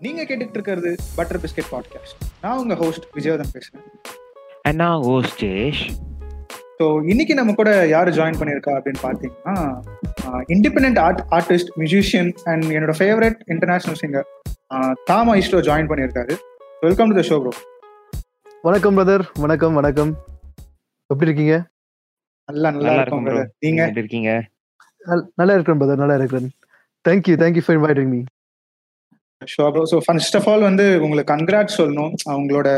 நீங்க கேட்டுட்டு இருக்கிறது பட்டர் பிஸ்கெட் பாட்காஸ்ட் நான் உங்க ஹோஸ்ட் விஜயவதன் பேசுறேன். And now host Jesh. So இன்னைக்கு நம்ம கூட யாரு ஜாயின் பண்ணியிருக்கா அப்படின்னு பார்த்தீங்கன்னா independent art artist musician and என்னோட ஃபேவரட் இன்டர்நேஷனல் சிங்கர் தாம் ஐஸ்டோ ஜாயின் பண்ணியிருக்காரு. Welcome to the show bro வணக்கம் பிரதர் வணக்கம் வணக்கம். எப்படி இருக்கீங்க? நல்லா நல்லா இருக்கும் brother. நீங்க? எப்படி இருக்கீங்க? நல்- நல்லா இருக்கிறேன் பிரதர் நல்லா இருக்கிறேன். Thank you thank you for inviting me show so first of all வந்து உங்களுக்கு கன்கிராட் சொல்லணும். அவங்களோட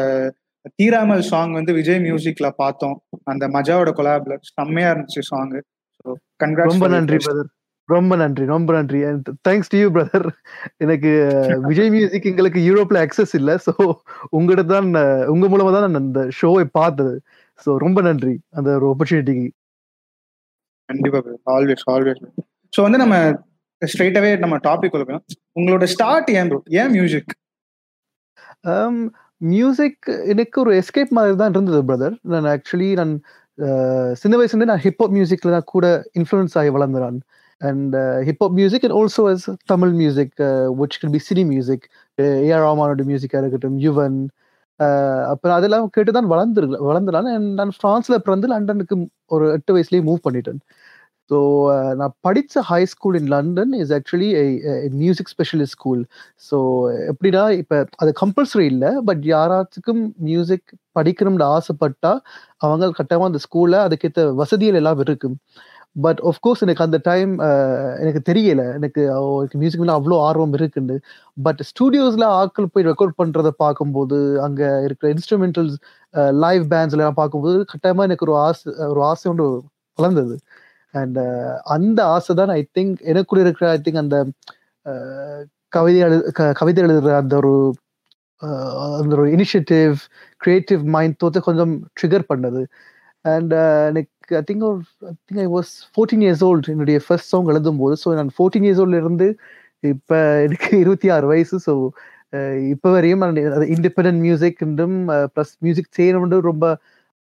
தீராமல் சாங் வந்து விஜய் மியூசிக்ல பார்த்தோம். அந்த மஜாவோட கொலாப்ல செம்மையா இருந்துச்சு சாங் ஸோ கன்கிராட் ரொம்ப நன்றி பிரதர் ரொம்ப நன்றி ரொம்ப நன்றி. தேங்க்ஸ் டு யூ பிரதர் எனக்கு விஜய் மியூசிக் எங்களுக்கு யூரோப்ல அக்சஸ் இல்ல. ஸோ உங்கள்கிட்ட தான் உங்க மூலமா தான் நான் அந்த ஷோவை பார்த்தது. ஸோ ரொம்ப நன்றி அந்த ஒரு ஆப்பர்ச்சுனிட்டிக்கு கண்டிப்பா ஆல்வேஸ் ஆல்வேஸ் ஸோ வந்து நம்ம ஸ்ட்ரெயிட்டாவே நம்ம டாபிக் கொடுக்கணும் உங்களோட ஸ்டார்ட் ஏன் ப்ரோ ஏன் மியூசிக் மியூசிக் um, எனக்கு ஒரு எஸ்கேப் மாதிரி தான் இருந்தது பிரதர் நான் ஆக்சுவலி நான் uh, சின்ன வயசுலேருந்து நான் ஹிப்ஹாப் மியூசிக்கில் தான் கூட இன்ஃப்ளூயன்ஸ் ஆகி வளர்ந்துறான் and hip hop music and also as Tamil music which can be cine music A R ராமானோட மியூசிக்காக இருக்கட்டும் யுவன் uh, அப்புறம் அதெல்லாம் கேட்டு தான் வளர்ந்து வளர்ந்தனால அண்ட் நான் ஃப்ரான்ஸில் பிறந்து லண்டனுக்கு ஒரு எட்டு வயசுலேயே மூவ் பண்ணிட்டேன். ஸோ uh, நான் படித்த high school in London is actually music specialist school so எப்படின்னா இப்போ அது கம்பல்சரி இல்லை பட் யாராச்சுக்கும் மியூசிக் படிக்கணும்னு ஆசைப்பட்டா அவங்க கட்டாயமாக அந்த ஸ்கூலில் அதுக்கேற்ற வசதிகள் எல்லாம் இருக்கும். பட் கோர்ஸ் எனக்கு அந்த டைம் uh, எனக்கு தெரியல. எனக்கு மியூசிக் மேலே அவ்வளோ ஆர்வம் இருக்குன்னு. பட் ஸ்டூடியோஸில் ஆட்கள் போய் ரெக்கார்ட் பண்ணுறதை பார்க்கும்போது அங்கே இருக்கிற இன்ஸ்ட்ருமெண்டல்ஸ் லைவ் பேண்ட்ஸ்லாம் பார்க்கும்போது கட்டாயமாக எனக்கு ஒரு ஆசை ஒரு ஆசை ஒன்று வளர்ந்தது. அண்ட் uh, அந்த ஆசை தான் ஐ திங்க் எனக்குள்ள இருக்கிற ஐ திங்க் அந்த uh, கவிதை எழு க- கவிதை எழுதுற அந்த ஒரு uh, அந்த ஒரு இனிஷியேட்டிவ் கிரியேட்டிவ் மைண்ட் தோத்த கொஞ்சம் ட்ரிகர் பண்ணது. அண்ட் எனக்கு ஐ திங்க் ஒரு I think I was fourteen years old என்னுடைய ஃபர்ஸ்ட் சாங் எழுதும் போது ஸோ நான் ஃபோர்டீன் இயர்ஸ் ஓல்ட்ல இருந்து இப்போ எனக்கு இருபத்தி ஆறு வயசு. ஸோ இப்போ வரையும் இண்டிபெண்ட் மியூசிக் ப்ளஸ் மியூசிக் செய்யணும்னு ரொம்ப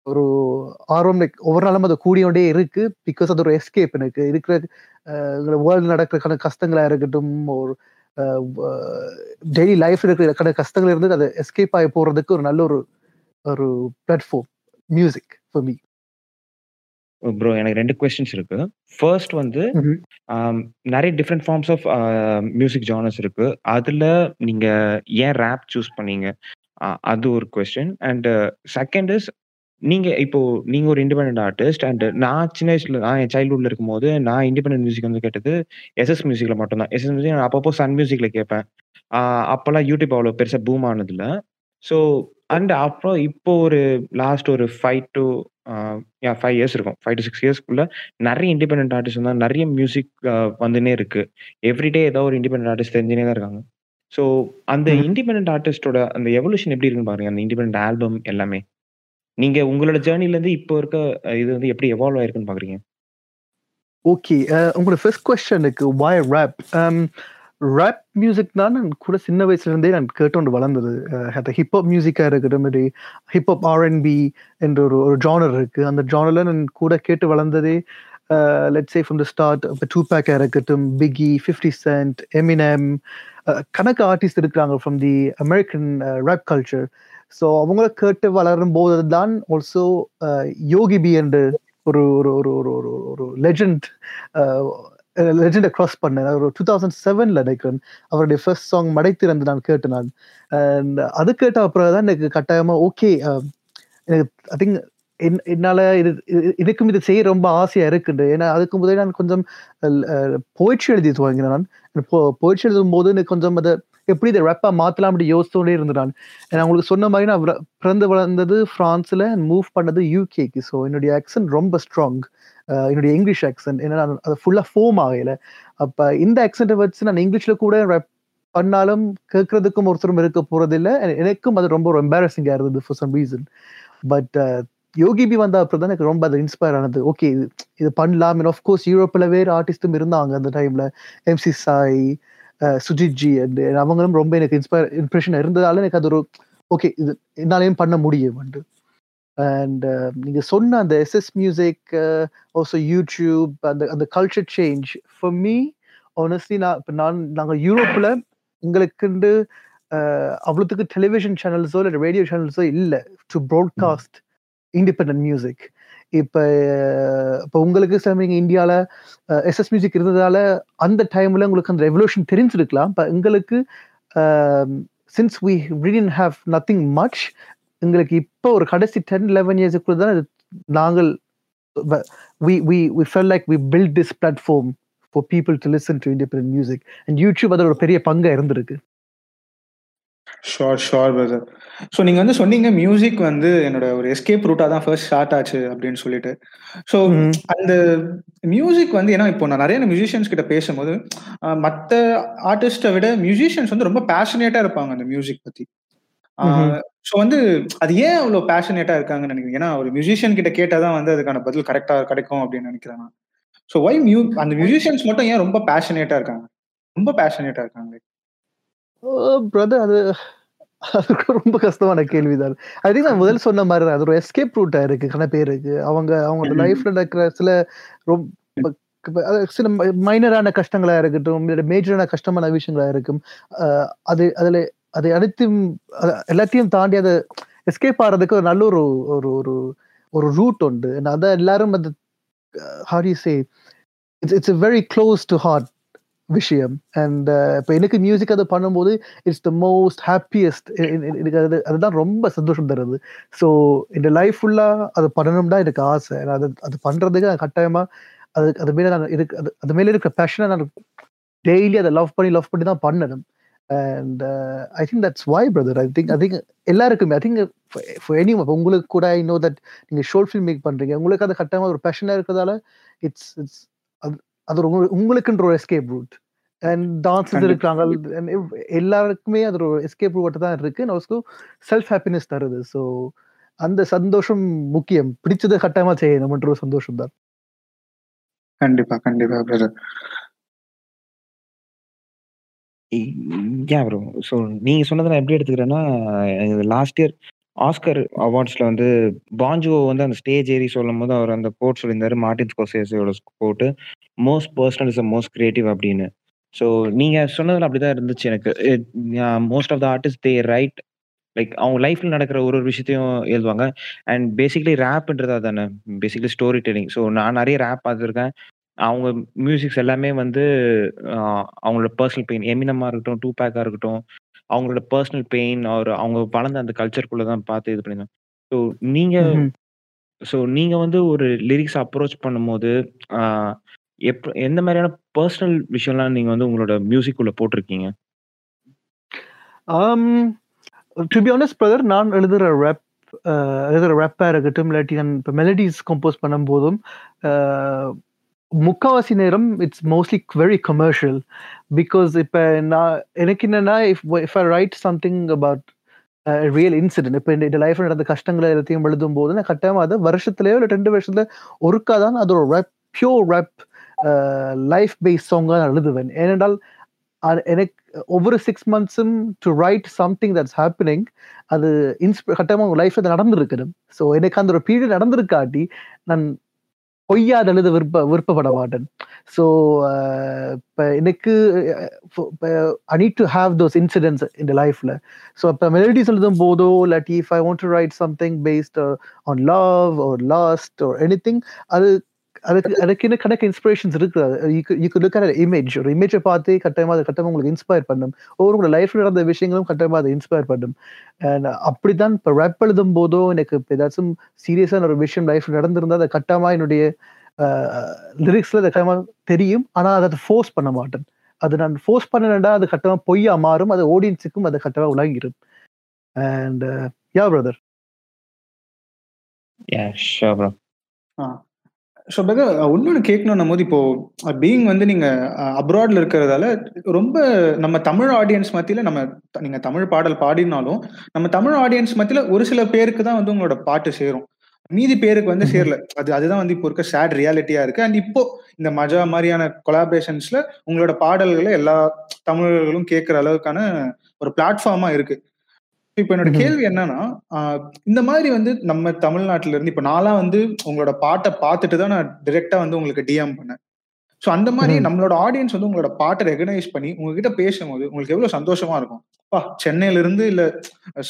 ஒரு ஆர்வம் லைக் ஒவ்வொரு நாளும் அது கூடியோண்டே இருக்கு. பிகாஸ் அது ஒரு எஸ்கேப் எனக்கு. இருக்கிற வேர்ல்டு நடக்கிற கஷ்டங்களா இருக்கட்டும் ஒரு டெய்லி லைஃப்ல இருக்கிற கஷ்டங்கள் இருந்து அதை எஸ்கேப் ஆகி போறதுக்கு ஒரு நல்ல ஒரு ஒரு platform music for me bro எனக்கு ரெண்டு கொஸ்டின்ஸ் இருக்கு. ஃபர்ஸ்ட் வந்து நிறைய different forms of music genres இருக்கு. அதுல நீங்க ஏன் ரேப் சூஸ் பண்ணீங்க? அது ஒரு கொஸ்டின் அண்ட் செகண்ட் இஸ் நீங்க இப்போ நீங்க ஒரு இண்டிபெண்ட் ஆர்டிஸ்ட் அண்ட் நான் சின்ன வயசுல நான் என் சைல்ட்ஹுட்ல இருக்கும்போது நான் இண்டிபெண்ட் மியூசிக் வந்து கேட்டது எஸ்எஸ் மியூசிக்ல மட்டும்தான். எஸ்எஸ் மியூசிக் நான் அப்பப்போ சன் மியூசிக்ல கேட்பேன். அப்பெல்லாம் யூடியூப் அவ்வளோ பெருசா பூம் ஆனதில்ல. ஸோ அண்ட் அப்புறம் இப்போ ஒரு லாஸ்ட் ஒரு ஃபைவ் டு ஃபைவ் இயர்ஸ் இருக்கும். ஃபைவ் டு சிக்ஸ் இயர்ஸ்க்குள்ள நிறைய இண்டிபெண்ட் ஆர்டிஸ்ட் வந்து நிறைய மியூசிக் வந்துனே இருக்கு. எவ்ரிடே ஏதாவது ஒரு இண்டிபெண்ட் ஆர்டிஸ்ட் தெரிஞ்சுனே தான் இருக்காங்க. ஸோ அந்த. இண்டிபெண்ட் ஆர்டிஸ்டோட அந்த எவல்யூஷன் எப்படி இருக்குன்னு பாருங்க. அந்த இண்டிபெண்ட் ஆல்பம் எல்லாமே. நீங்க உங்களோட ஜேர்னில இருந்து இப்போ இருக்க இது வந்து எப்படி எவால்வ் ஆயிருக்குன்னு பாக்குறீங்க? ஓகே உங்களோட ஃபர்ஸ்ட் கொஸ்டனுக்கு வாய் ரேப் ரேப் மியூசிக் தான் நான் கூட சின்ன வயசுல இருந்தே நான் கேட்டோண்டு வளர்ந்தது. அந்த ஹிப்ஹாப் மியூசிக்காக இருக்கட்டும் மாதிரி ஹிப்ஹாப் ஆர்என்பி என்ற ஒரு ஒரு ஜானர் இருக்கு. அந்த ஜானரில் நான் கூட கேட்டு வளர்ந்ததே let say from the start இப்போ டூ பேக்காக இருக்கட்டும் பிகி ஃபிஃப்டி சென்ட் எமினம் கணக்கு ஆர்டிஸ்ட் இருக்கிறாங்க from the American rap culture so அவங்கள கேட்டு வளரும் போது தான் ஆல்சோ யோகி பி என்று ஒரு ஒரு ஒரு ஒரு ஒரு ஒரு லெஜண்ட் லெஜெண்டை கிராஸ் பண்ணேன். ஒரு டூ தௌசண்ட் செவன்ல நினைக்கிறேன். அவருடைய ஃபர்ஸ்ட் சாங் மடைத்திறந்து நான் கேட்டு நான் அண்ட் அது கேட்ட அப்புறம் தான் எனக்கு கட்டாயமா ஓகே uh, எனக்கு ஐ திங்க் என்னால இது இது- இதுக்கும் இது செய்ய ரொம்ப ஆசையா இருக்குண்டு ஏன்னா அதுக்கு முதலே நான் கொஞ்சம் uh, uh, போயிற்சி எழுதி துவங்கினேன் நான். போயிற்சி எழுதும் போது எனக்கு கொஞ்சம் அதை எப்படி இதை ரேப்பா மாத்தலாம் அப்படி யோசிச்சோடே இருந்து நான். நான் உங்களுக்கு சொன்ன மாதிரி நான் பிறந்து வளர்ந்தது பிரான்ஸ்ல மூவ் பண்ணது யூகேக்கு ஸோ என்னுடைய ஆக்சன் ரொம்ப ஸ்ட்ராங் என்னுடைய இங்கிலீஷ் ஆக்சன்ட் ஏன்னா நான் அது ஃபுல்லாக ஃபோம் ஆகல. அப்ப இந்த ஆக்சென்ட்டை வச்சு நான் இங்கிலீஷ்ல கூட ரெப் பண்ணாலும் கேட்கறதுக்கும் ஒருத்தரும் இருக்க போறதில்ல. எனக்கும் அது ரொம்ப ஒரு எம்பாரசிங்காக இருந்தது for some reason but Yogi B வந்த அப்புறம் தான் எனக்கு ரொம்ப அது இன்ஸ்பயர் ஆனது. ஓகே இது இது பண்ணலாம். ஆஃப் கோர்ஸ் யூரோப்பில் வேறு ஆர்டிஸ்டும் இருந்தாங்க அந்த டைமில் எம்சி சாய் சுஜித் ஜி அவங்களும் ரொம்ப எனக்கு இன்ஸ்பயர் இம்ப்ரெஷன் இருந்ததால எனக்கு அது ஒரு ஓகே இது என்னாலையும் பண்ண முடியும் வந்து அண்ட் நீங்க சொன்ன அந்த எஸ்எஸ் மியூசிக் ஆல்சோ யூடியூப் அந்த அந்த culture change for me honestly நான் இப்போ நான் நாங்கள் யூரோப்பில் எங்களுக்குண்டு அவ்வளோத்துக்கு டெலிவிஷன் சேனல்ஸோ இல்லை ரேடியோ சேனல்ஸோ இல்லை டு ப்ராட்காஸ்ட் இண்டிபெண்ட் மியூசிக் இப்போ இப்போ உங்களுக்கு சமயம் இந்தியாவில் எஸ்எஸ் மியூசிக் இருந்ததால அந்த டைமில் உங்களுக்கு அந்த ரெவல்யூஷன் தெரிஞ்சிருக்கலாம். இப்போ எங்களுக்கு since we written have nothing much எங்களுக்கு இப்போ ஒரு கடைசி டென் லெவன் இயர்ஸுக்குள்ள தான் நாங்கள் we we we felt like we built this platform for people to listen to independent music. And YouTube அதோட ஒரு பெரிய பங்கு இருந்திருக்கு. ஷோர் ஷோர் பிரதர் ஸோ நீங்க வந்து சொன்னீங்க மியூசிக் வந்து என்னோட ஒரு எஸ்கேப் ரூட்டா தான் ஃபர்ஸ்ட் ஸ்டார்ட் ஆச்சு அப்படின்னு சொல்லிட்டு. ஸோ அந்த மியூசிக் வந்து ஏன்னா இப்போ நான் நிறைய மியூசிஷியன்ஸ் கிட்ட பேசும்போது மற்ற ஆர்டிஸ்டை விட மியூசிஷியன்ஸ் வந்து ரொம்ப பேஷனேட்டா இருப்பாங்க அந்த மியூசிக் பத்தி. ஸோ வந்து அது ஏன் அவ்வளோ பேஷனேட்டா இருக்காங்கன்னு நினைக்கிறேன் ஏன்னா ஒரு மியூசிஷியன் கிட்ட கேட்டாதான் வந்து அதுக்கான பதில் கரெக்டா கிடைக்கும் அப்படின்னு நினைக்கிறேன் நான். ஸோ ஒய் மியூ அந்த மியூசிஷியன்ஸ் மட்டும் ஏன் ரொம்ப பேஷனேட்டா இருக்காங்க? ரொம்ப பேஷனேட்டா இருக்காங்க பிரதர் அது அதுக்கு ரொம்ப கஷ்டமான கேள்விதான். ஐ திங்க் நான் முதல் சொன்ன மாதிரி தான் அது ஒரு எஸ்கேப் ரூட்டா இருக்கு கன பேருக்கு. அவங்க அவங்களோட லைஃப்ல நடக்கிற சில ரொம்ப சில மைனரான கஷ்டங்களா இருக்கட்டும் மேஜரான கஷ்டமான விஷயங்களா இருக்கும் அது அதுல அது அனைத்தையும் எல்லாத்தையும் தாண்டி அதை எஸ்கேப் ஆகிறதுக்கு ஒரு நல்ல ஒரு ஒரு ஒரு ஒரு ரூட் உண்டு. அதை எல்லாரும் அது Harry say it's it's very close to heart விஷயம். அண்ட் uh, இப்போ எனக்கு மியூசிக் அதை பண்ணும்போது இட்ஸ் த மோஸ்ட் ஹாப்பியஸ்ட் எனக்கு அது அதுதான் ரொம்ப சந்தோஷம் தருது. ஸோ இந்த லைஃப் ஃபுல்லாக அது பண்ணணும்னா எனக்கு ஆசை. அது அது பண்ணுறதுக்கு நான் கட்டாயமாக அது அது மேலே நான் இருக்கு அது அது மேலே இருக்கிற பேஷனை நான் டெய்லி அதை லவ் பண்ணி லவ் பண்ணி தான் பண்ணணும். And I think that's why brother I think I think எல்லாருக்குமே ஐ திங்க் எனி உங்களுக்கு கூட ஐ நோ தட் நீங்கள் ஷோர்ட் ஃபில்ம் மேக் பண்ணுறீங்க உங்களுக்கு அது கட்டாயமாக ஒரு பேஷனாக இருக்கிறதால இட்ஸ் இட்ஸ் அது ஒரு உங்களுக்குன்ற ஒரு எஸ்கேப் ரூட் அண்ட் டான்ஸஸ் இருக்காங்க. எல்லாருக்குமே அது ஒரு எஸ்கேப் ரூட் தான் இருக்கு. நமக்கு செல்ஃப் ஹாப்பினஸ் தருது. ஸோ அந்த சந்தோஷம் முக்கியம். பிடிச்சதை கட்டாயமா செய்யணும்ன்ற ஒரு சந்தோஷம் தான். கண்டிப்பா கண்டிப்பா பிரதர் ஸோ நீங்க சொன்னதை நான் எப்படி எடுத்துக்கிறேன்னா லாஸ்ட் இயர் ஆஸ்கர் அவார்ட்ஸ்ல வந்து பாஞ்சுவோ வந்து அந்த ஸ்டேஜ் ஏறி சொல்லும் போது அவர் அந்த கோட் சொல்லியிருந்தாரு Martin ஸ்கோசேஸோட quote most personal is most creative அப்படின்னு. ஸோ நீங்க சொன்னதுல அப்படிதான் இருந்துச்சு எனக்கு. Most of the artist they write like அவங்க லைஃப்ல நடக்கிற ஒரு ஒரு விஷயத்தையும் எழுதுவாங்க. அண்ட் பேசிக்கலி ரேப்ன்றதா தானே? பேசிக்கலி ஸ்டோரி டெல்லிங் ஸோ நான் நிறைய ரேப் பார்த்துருக்கேன். அவங்க மியூசிக்ஸ் எல்லாமே வந்து அவங்களோட பர்சனல் பெயின் எமினமாக இருக்கட்டும் டூ பேக்காக இருக்கட்டும் அவங்களோட பர்சனல் பெயின் அவர் அவங்க வளர்ந்த அந்த கல்ச்சருக்குள்ள தான் பார்த்து இது பண்ணியிருந்தாங்க. ஸோ நீங்க ஸோ நீங்க வந்து ஒரு லிரிக்ஸ் அப்ரோச் பண்ணும்போது எப் எந்த மாதிரியான பர்சனல் விஷயம்லாம் நீங்க வந்து உங்களோட மியூசிக் உள்ள போட்டிருக்கீங்க? டு பி ஆனஸ்ட் பிரதர் நான் எழுதுகிற ரேப் எழுதுகிற ரேப்பாக இருக்கட்டும் இல்லாட்டி நான் இப்போ மெலடிஸ் கம்போஸ் பண்ணும்போதும் முக்காவாசி நேரம் it's mostly very commercial because இப்போ நான் எனக்கு என்னென்னா if if I write something about real incident இப்போ இந்த லைஃப்ல நடந்த கஷ்டங்களை எல்லாத்தையும் எழுதும் போது நான் கட்டாயமாக அது வருஷத்துலயோ இல்லை ரெண்டு வருஷத்துல ஒருக்கா தான் அது ஒரு rap pure rap life base சாங்காக நான் எழுதுவேன். ஏனென்றால் எனக்கு ஒவ்வொரு six மந்த்ஸும் to write something that's happening அது இன்ஸ்பி கட்டாயமாக உங்கள் லைஃப்ல நடந்திருக்கணும். ஸோ எனக்கு அந்த ஒரு பீரியட் நடந்திருக்காட்டி நான் பொய்யாத எழுத விருப்ப விருப்பப்பட மாட்டேன். ஸோ இப்போ எனக்கு I need to have those incidents இந்த லைஃப்ல ஸோ இப்போ மெலடிஸ் எழுதும் போதோ இல்லாட்டி if I want to write something based on love ஒரு லாஸ்ட் ஒரு எனி திங் அது அதுக்கு அதுக்குன்னு கணக்கு இன்ஸ்பிரேஷன்ஸ் இருக்குது. யூ லுக் அட் இமேஜ் ஒரு இமேஜை பார்த்து கட்டாயமாக அது கட்டாயமாக உங்களுக்கு இன்ஸ்பயர் பண்ணும். ஒவ்வொரு உங்களோட லைஃப்ல நடந்த விஷயங்களும் கட்டாயமாக அதை இன்ஸ்பயர் பண்ணும். அண்ட் அப்படிதான் இப்போ ரேப் எழுதும் போதோ எனக்கு இப்போ ஏதாச்சும் சீரியஸான ஒரு விஷயம் லைஃப்ல நடந்திருந்தா அதை கட்டாயமாக என்னுடைய லிரிக்ஸ்ல அதை கட்டாயமாக தெரியும். ஆனால் அதை ஃபோர்ஸ் பண்ண மாட்டேன். அது நான் ஃபோர்ஸ் பண்ணலண்டா அது கட்டமாக பொய்யா மாறும். அது ஆடியன்ஸுக்கும் அதை கட்டமாக உலகிடும் and yeah brother yeah sure bro so brother இன்னொன்று கேட்கணும் போது இப்போ பீயிங் வந்து நீங்க அப்ராட்ல இருக்கிறதால ரொம்ப நம்ம தமிழ் ஆடியன்ஸ் மத்தியில நம்ம நீங்க தமிழ் பாடல் பாடினாலும் நம்ம தமிழ் ஆடியன்ஸ் மத்தியில ஒரு சில பேருக்கு தான் வந்து உங்களோட பாட்டு சேரும். மீதி பேருக்கு வந்து சேரல. அது அதுதான் வந்து இப்போ இருக்க சேட் ரியாலிட்டியா இருக்கு. அண்ட் இப்போ இந்த மஜா மாதிரியான கொலாபரேஷன்ஸ்ல உங்களோட பாடல்களை எல்லா தமிழர்களும் கேட்கிற அளவுக்கான ஒரு பிளாட்ஃபார்மா இருக்கு. இப்போ என்னோட கேள்வி என்னன்னா இந்த மாதிரி வந்து நம்ம தமிழ்நாட்டுல இருந்து இப்ப நான்லாம் வந்து உங்களோட பாட்டை பார்த்துட்டு தான் நான் டிரெக்டா வந்து உங்களுக்கு டிஎம் பண்ணேன். ஸோ அந்த மாதிரி நம்மளோட ஆடியன்ஸ் வந்து உங்களோட பாட்டை ரெகனைஸ் பண்ணி உங்ககிட்ட பேசும்போது உங்களுக்கு எவ்வளவு சந்தோஷமா இருக்கும்? பா சென்னையில இருந்து இல்ல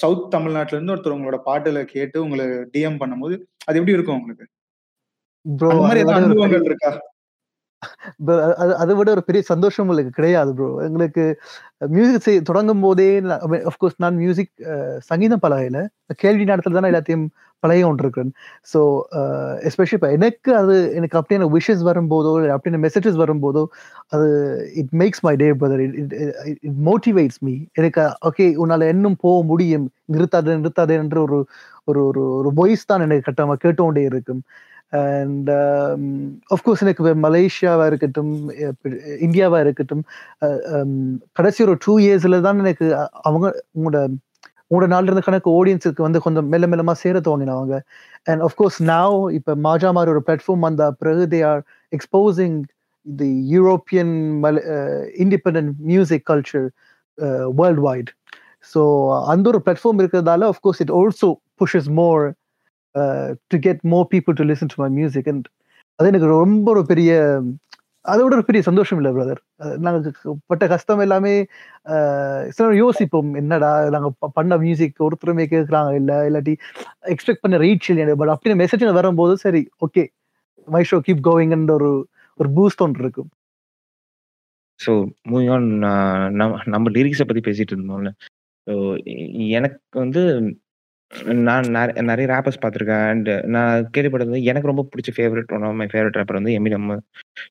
சவுத் தமிழ்நாட்டுல இருந்து ஒருத்தர் உங்களோட பாட்டுல கேட்டு உங்களை டிஎம் பண்ணும்போது அது எப்படி இருக்கும் உங்களுக்கு? ப்ரோ மாதிரி அனுபவங்கள் இருக்கா? அதை விட ஒரு பெரிய சந்தோஷம் உங்களுக்கு கிடையாது ப்ரோ எங்களுக்கு மியூசிக் செய்ய தொடங்கும் போதே அஃப்கோர்ஸ் நான் மியூசிக் சங்கீதம் பழகையில கேள்வி நேரத்தில் தானே எல்லாத்தையும் பழகி கொண்டிருக்கிறேன். ஸோ எஸ்பெஷலி இப்போ எனக்கு அது எனக்கு அப்படியான விஷஸ் வரும்போதோ இல்லை அப்படியான மெசேஜஸ் வரும்போதோ அது it makes my day brother it it motivates me எனக்கு ஓகே உன்னால் இன்னும் போக முடியும். நிறுத்தாது நிறுத்தாது என்ற ஒரு ஒரு ஒரு ஒரு வாய்ஸ் தான் எனக்கு கட்டமாக கேட்டுக்கொண்டே இருக்கும். அண்ட் ஆஃப்கோர்ஸ் um, எனக்கு மலேசியாவாக இருக்கட்டும் இந்தியாவாக இருக்கட்டும் கடைசி ஒரு டூ இயர்ஸில் தான் எனக்கு அவங்க உங்களோட உங்களோட நாள்ல இருந்த கணக்கு ஆடியன்ஸுக்கு வந்து கொஞ்சம் மெல்ல மெல்லமாக சேர துவங்கினவங்க அண்ட் ஆஃப்கோர்ஸ் நாவ் இப்போ மாஜா மாதிரி ஒரு பிளாட்ஃபார்ம் வந்த பிறகு they are exposing the European independent music culture world wide so அந்த ஒரு பிளாட்ஃபார்ம் இருக்கிறதால of course it also pushes more to get more people to listen to my music and அது எனக்கு ரொம்ப ஒரு பெரிய அதோட ஒரு பெரிய சந்தோஷம் இல்லை பிரதர் நாங்கள் பட்ட கஷ்டம் எல்லாமே uh, சில யோசிப்போம் என்னடா நாங்கள் பண்ண மியூசிக் ஒருத்தருமே கேட்குறாங்க இல்லை இல்லாட்டி எக்ஸ்பெக்ட் பண்ண ரீச் இல்லை பட் அப்படின்னு மெசேஜ் வரும்போது சரி ஓகே மை ஷோ கீப் கோவிங்ன்ற ஒரு ஒரு பூஸ்ட் ஒன்று இருக்கும். ஸோ மூவிங் ஆன் நம்ம நம்ம லிரிக்ஸை பற்றி பேசிட்டு இருந்தோம்ல. ஸோ எனக்கு வந்து நான் நிறைய ரேப்பர்ஸ் பார்த்துருக்கேன். அண்ட் நான் கேள்விப்பட்டது எனக்கு ரொம்ப பிடிச்ச favourite one of my favourite rapper வந்து எமினம்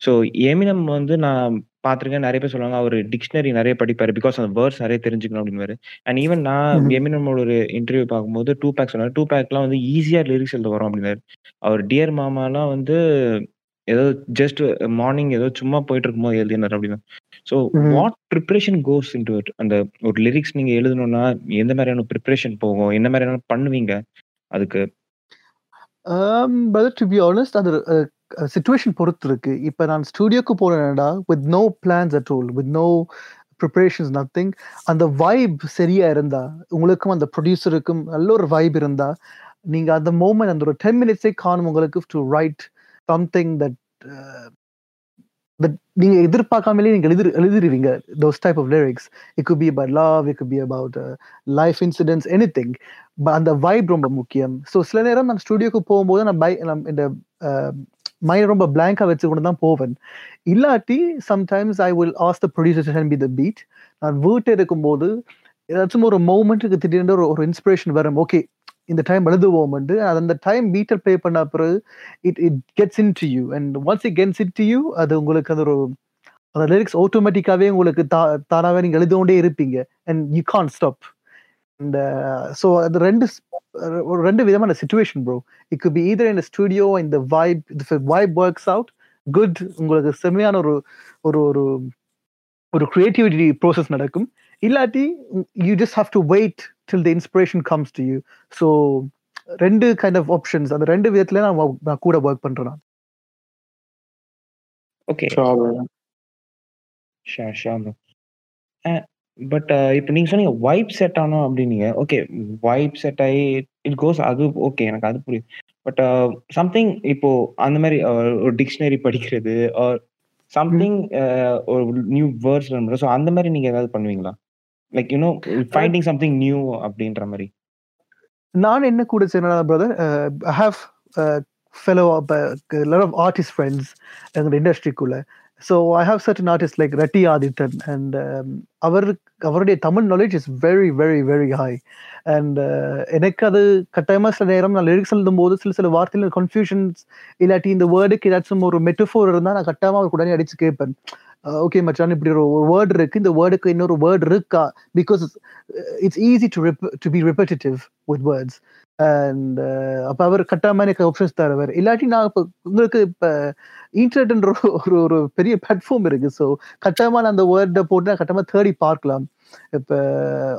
ஸோ எமினம் வந்து நான் பார்த்துருக்கேன். நிறைய பேர் சொல்லுவாங்க அவர் டிக்ஷனரி நிறைய படிப்பார். பிகாஸ் அந்த வேர்ட்ஸ் நிறைய தெரிஞ்சுக்கணும் அப்படின்னு அண்ட் ஈவன் நான் எமினமோட ஒரு இன்டர்வியூ பார்க்கும்போது டூ பேக் சொன்னார். டூ பேக்லாம் வந்து ஈஸியாக லிரிக்ஸ் எழுத வரும் அப்படின்னாரு அவர் டியர் மாமாலாம் வந்து ஏதோ ஜஸ்ட் மார்னிங் ஏதோ சும்மா போயிட்டு இருக்கும்போது எழுதினார் அப்படின்னு. So what preparation goes into it அந்த ஒரு லிரிக்ஸ் நீங்க எழுதணும்னா எந்த மாதிரியான ப்ரிப்பரேஷன் போகும்? என்ன மாதிரியான பண்ணுவீங்க? அதுக்கு. பிரதர் டு பி ஆனஸ்ட் அது சுச்சுவேஷன் பொறுத்து இருக்கு. இப்போ நான் ஸ்டுடியோக்கு போனேன்டா with no plans at all with no preparations nothing அந்த வைப் சரியா இருந்தா உங்களுக்கும் அந்த ப்ரொடியூசருக்கும் நல்ல ஒரு வைப் இருந்தா நீங்க அந்த மூமெண்ட் அந்த ஒரு டென் மினிட்ஸே காணும் உங்களுக்கு to write something that but நீங்க எதிர்பார்க்காமலே நீங்க எழுதி எழுதிருவீங்க those type of lyrics it could be about love it could be about life incidents anything அந்த வைப் ரொம்ப முக்கியம். ஸோ சில நேரம் நான் ஸ்டுடியோக்கு போகும்போது நான் பை இந்த uh, மைண்ட் ரொம்ப பிளாங்காக வச்சு கொண்டு தான் போவேன். இல்லாட்டி sometimes I will ask the producer be the beat நான் வீட்டு இருக்கும்போது ஏதாச்சும் ஒரு மூமெண்ட்டுக்கு திடீர்னு ஒரு ஒரு இன்ஸ்பிரேஷன் வரும். ஓகே இந்த டைம் எழுதுவோம் அந்த டைம் பீட்டர் ப்ளே பண்ண பிறகு it it gets into you and once it gets into you அது உங்களுக்கு அது ஒரு அந்த லிரிக்ஸ் ஆட்டோமேட்டிக்காவே உங்களுக்கு தா தானாகவே நீங்க எழுதுகொண்டே இருப்பீங்க. And you can stop and so அது ரெண்டு ஒரு ரெண்டு விதமான situation bro it could be either இந்த ஸ்டுடியோ இந்த vibe vibe works out good உங்களுக்கு செம்மையான ஒரு ஒரு ஒரு ஒரு கிரியேட்டிவிட்டி ப்ரோசஸ் நடக்கும். இல்லாட்டி you just have to wait till the inspiration comes to you so ரெண்டு கைண்ட் ஆஃப் ஆப்ஷன்ஸ் அந்த ரெண்டு விதத்துல நான் நான் கூட ஒர்க் பண்றேன் நான். ஓகே ஷா ஷா பட் இப்போ நீங்க சொன்னீங்க வைப் செட் ஆனோம் அப்படின்னீங்க. ஓகே வைப் செட் ஆகி இட் கோஸ் அது ஓகே எனக்கு அது புரியுது. பட் சம்திங் இப்போ அந்த மாதிரி ஒரு டிக்ஷனரி படிக்கிறது ஆர் சம்திங் ஒரு நியூ வேர்ட்ஸ் ஸோ அந்த மாதிரி நீங்க ஏதாவது பண்ணுவீங்களா? Like you know finding something new அப்படின்ற மாதிரி. நான் என்ன கூட செய்யணும் brother I have fellow lot of artist friends எங்களோட இண்டஸ்ட்ரிக்குள்ள so I have certain artist like Ratty Aadhithan and அவர் அவருடைய Tamil knowledge is very very very high and எனக்கு அது கட்டாயமாக சில நேரம் நான் லிரிக்ஸ் எழுதும் போது சில சில வார்த்தையில் கன்ஃபியூஷன்ஸ் இல்லாட்டி இந்த வேர்டுக்கு ஏதாச்சும் ஒரு மெட்டஃபோர் இருந்தால் நான் கட்டாயமாக அவருக்கு உடனே அடிச்சு கேட்பேன். Uh, ஓகே மச்சான் இப்படி ஒரு வேர்டு இருக்கு. இந்த வேர்டுக்கு இன்னொரு வேர்டு இருக்கா? Because it's easy to to be repetitive with words and அப்போ அவர் கட்டாயமாக எனக்கு ஆப்ஷன்ஸ் தருவார். இல்லாட்டி நான் இப்போ உங்களுக்கு இப்போ இன்டர்நெட்ன்ற ஒரு ஒரு பெரிய பிளாட்ஃபார்ம் இருக்கு. ஸோ கட்டாயமாக நான் அந்த வேர்டை போட்டு நான் கட்டாயமாக தேடி பார்க்கலாம். இப்போ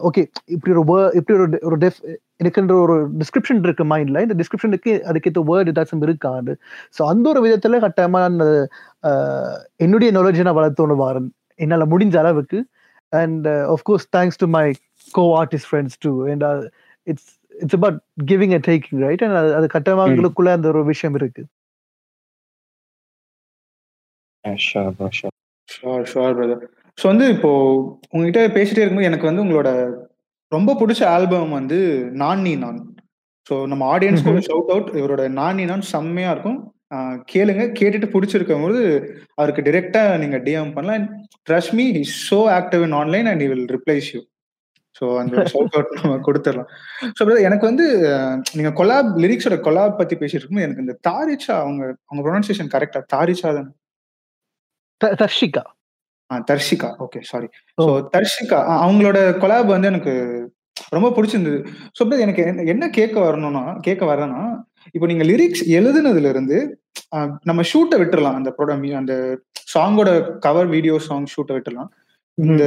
ஓகே இப்படி ஒரு வே இப்படி ஒரு ஒரு டெஃப் எனக்குன்ற ஒரு டிஸ்கிரிப்ஷன் இருக்கு மைண்ட்ல இந்த டிஸ்கிரிப்ஷனுக்கு அதுக்கேற்ற வேர்டு ஏதாச்சும் இருக்காது ஸோ அந்த ஒரு விதத்துல கட்டாயமா நான் என்னுடைய நாலேஜை நான் வளர்த்தோன்னு வாரன் என்னால் முடிஞ்ச அளவுக்கு. And of course thanks to my co artist friends too and it's it's about giving a taking right and அது கட்டாயமா எங்களுக்குள்ள அந்த ஒரு விஷயம் இருக்கு. ஷோர் ஷோர் பிரதர் ஸோ வந்து இப்போ உங்ககிட்ட பேசிட்டே இருக்கும்போது எனக்கு வந்து உங்களோட ரொம்ப பிடிச்ச ஆல்பம் வந்து நான் நீ நான். ஸோ நம்ம ஆடியன்ஸ்க்கு ஒரு ஷவுட் அவுட் இவரோட நான் நீ நான் செம்மையா இருக்கும். கேளுங்க. கேட்டுட்டு பிடிச்சிருக்கும் போது அவருக்கு டிரெக்டா நீங்க டிஎம் பண்ணலாம். Trust me is so active in online and will replies you so அந்த ஷவுட் அவுட் நம்ம கொடுத்துடலாம். ஸோ எனக்கு வந்து நீங்க கொலாப் லிரிக்ஸோட கொலாப் பத்தி பேசிட்டு இருக்கும்போது எனக்கு இந்த தாரிச்சா அவங்க அவங்க ப்ரொனன்சியேஷன் கரெக்டா தாரிச்சா தான்? Darshika. Darshika. Okay sorry oh. So Darshika அவங்களோட கொலாப் வந்து எனக்கு ரொம்ப பிடிச்சிருந்தது. ஸோ எனக்கு என்ன- கேட்க வரணும்னா கேட்க வரேன்னா இப்போ நீங்க லிரிக்ஸ் எழுதுனதுல இருந்து நம்ம ஷூட்டை விட்டுறலாம். அந்த ப்ரோட அந்த சாங்கோட கவர் வீடியோ சாங் ஷூட்டை விட்டுறலாம். இந்த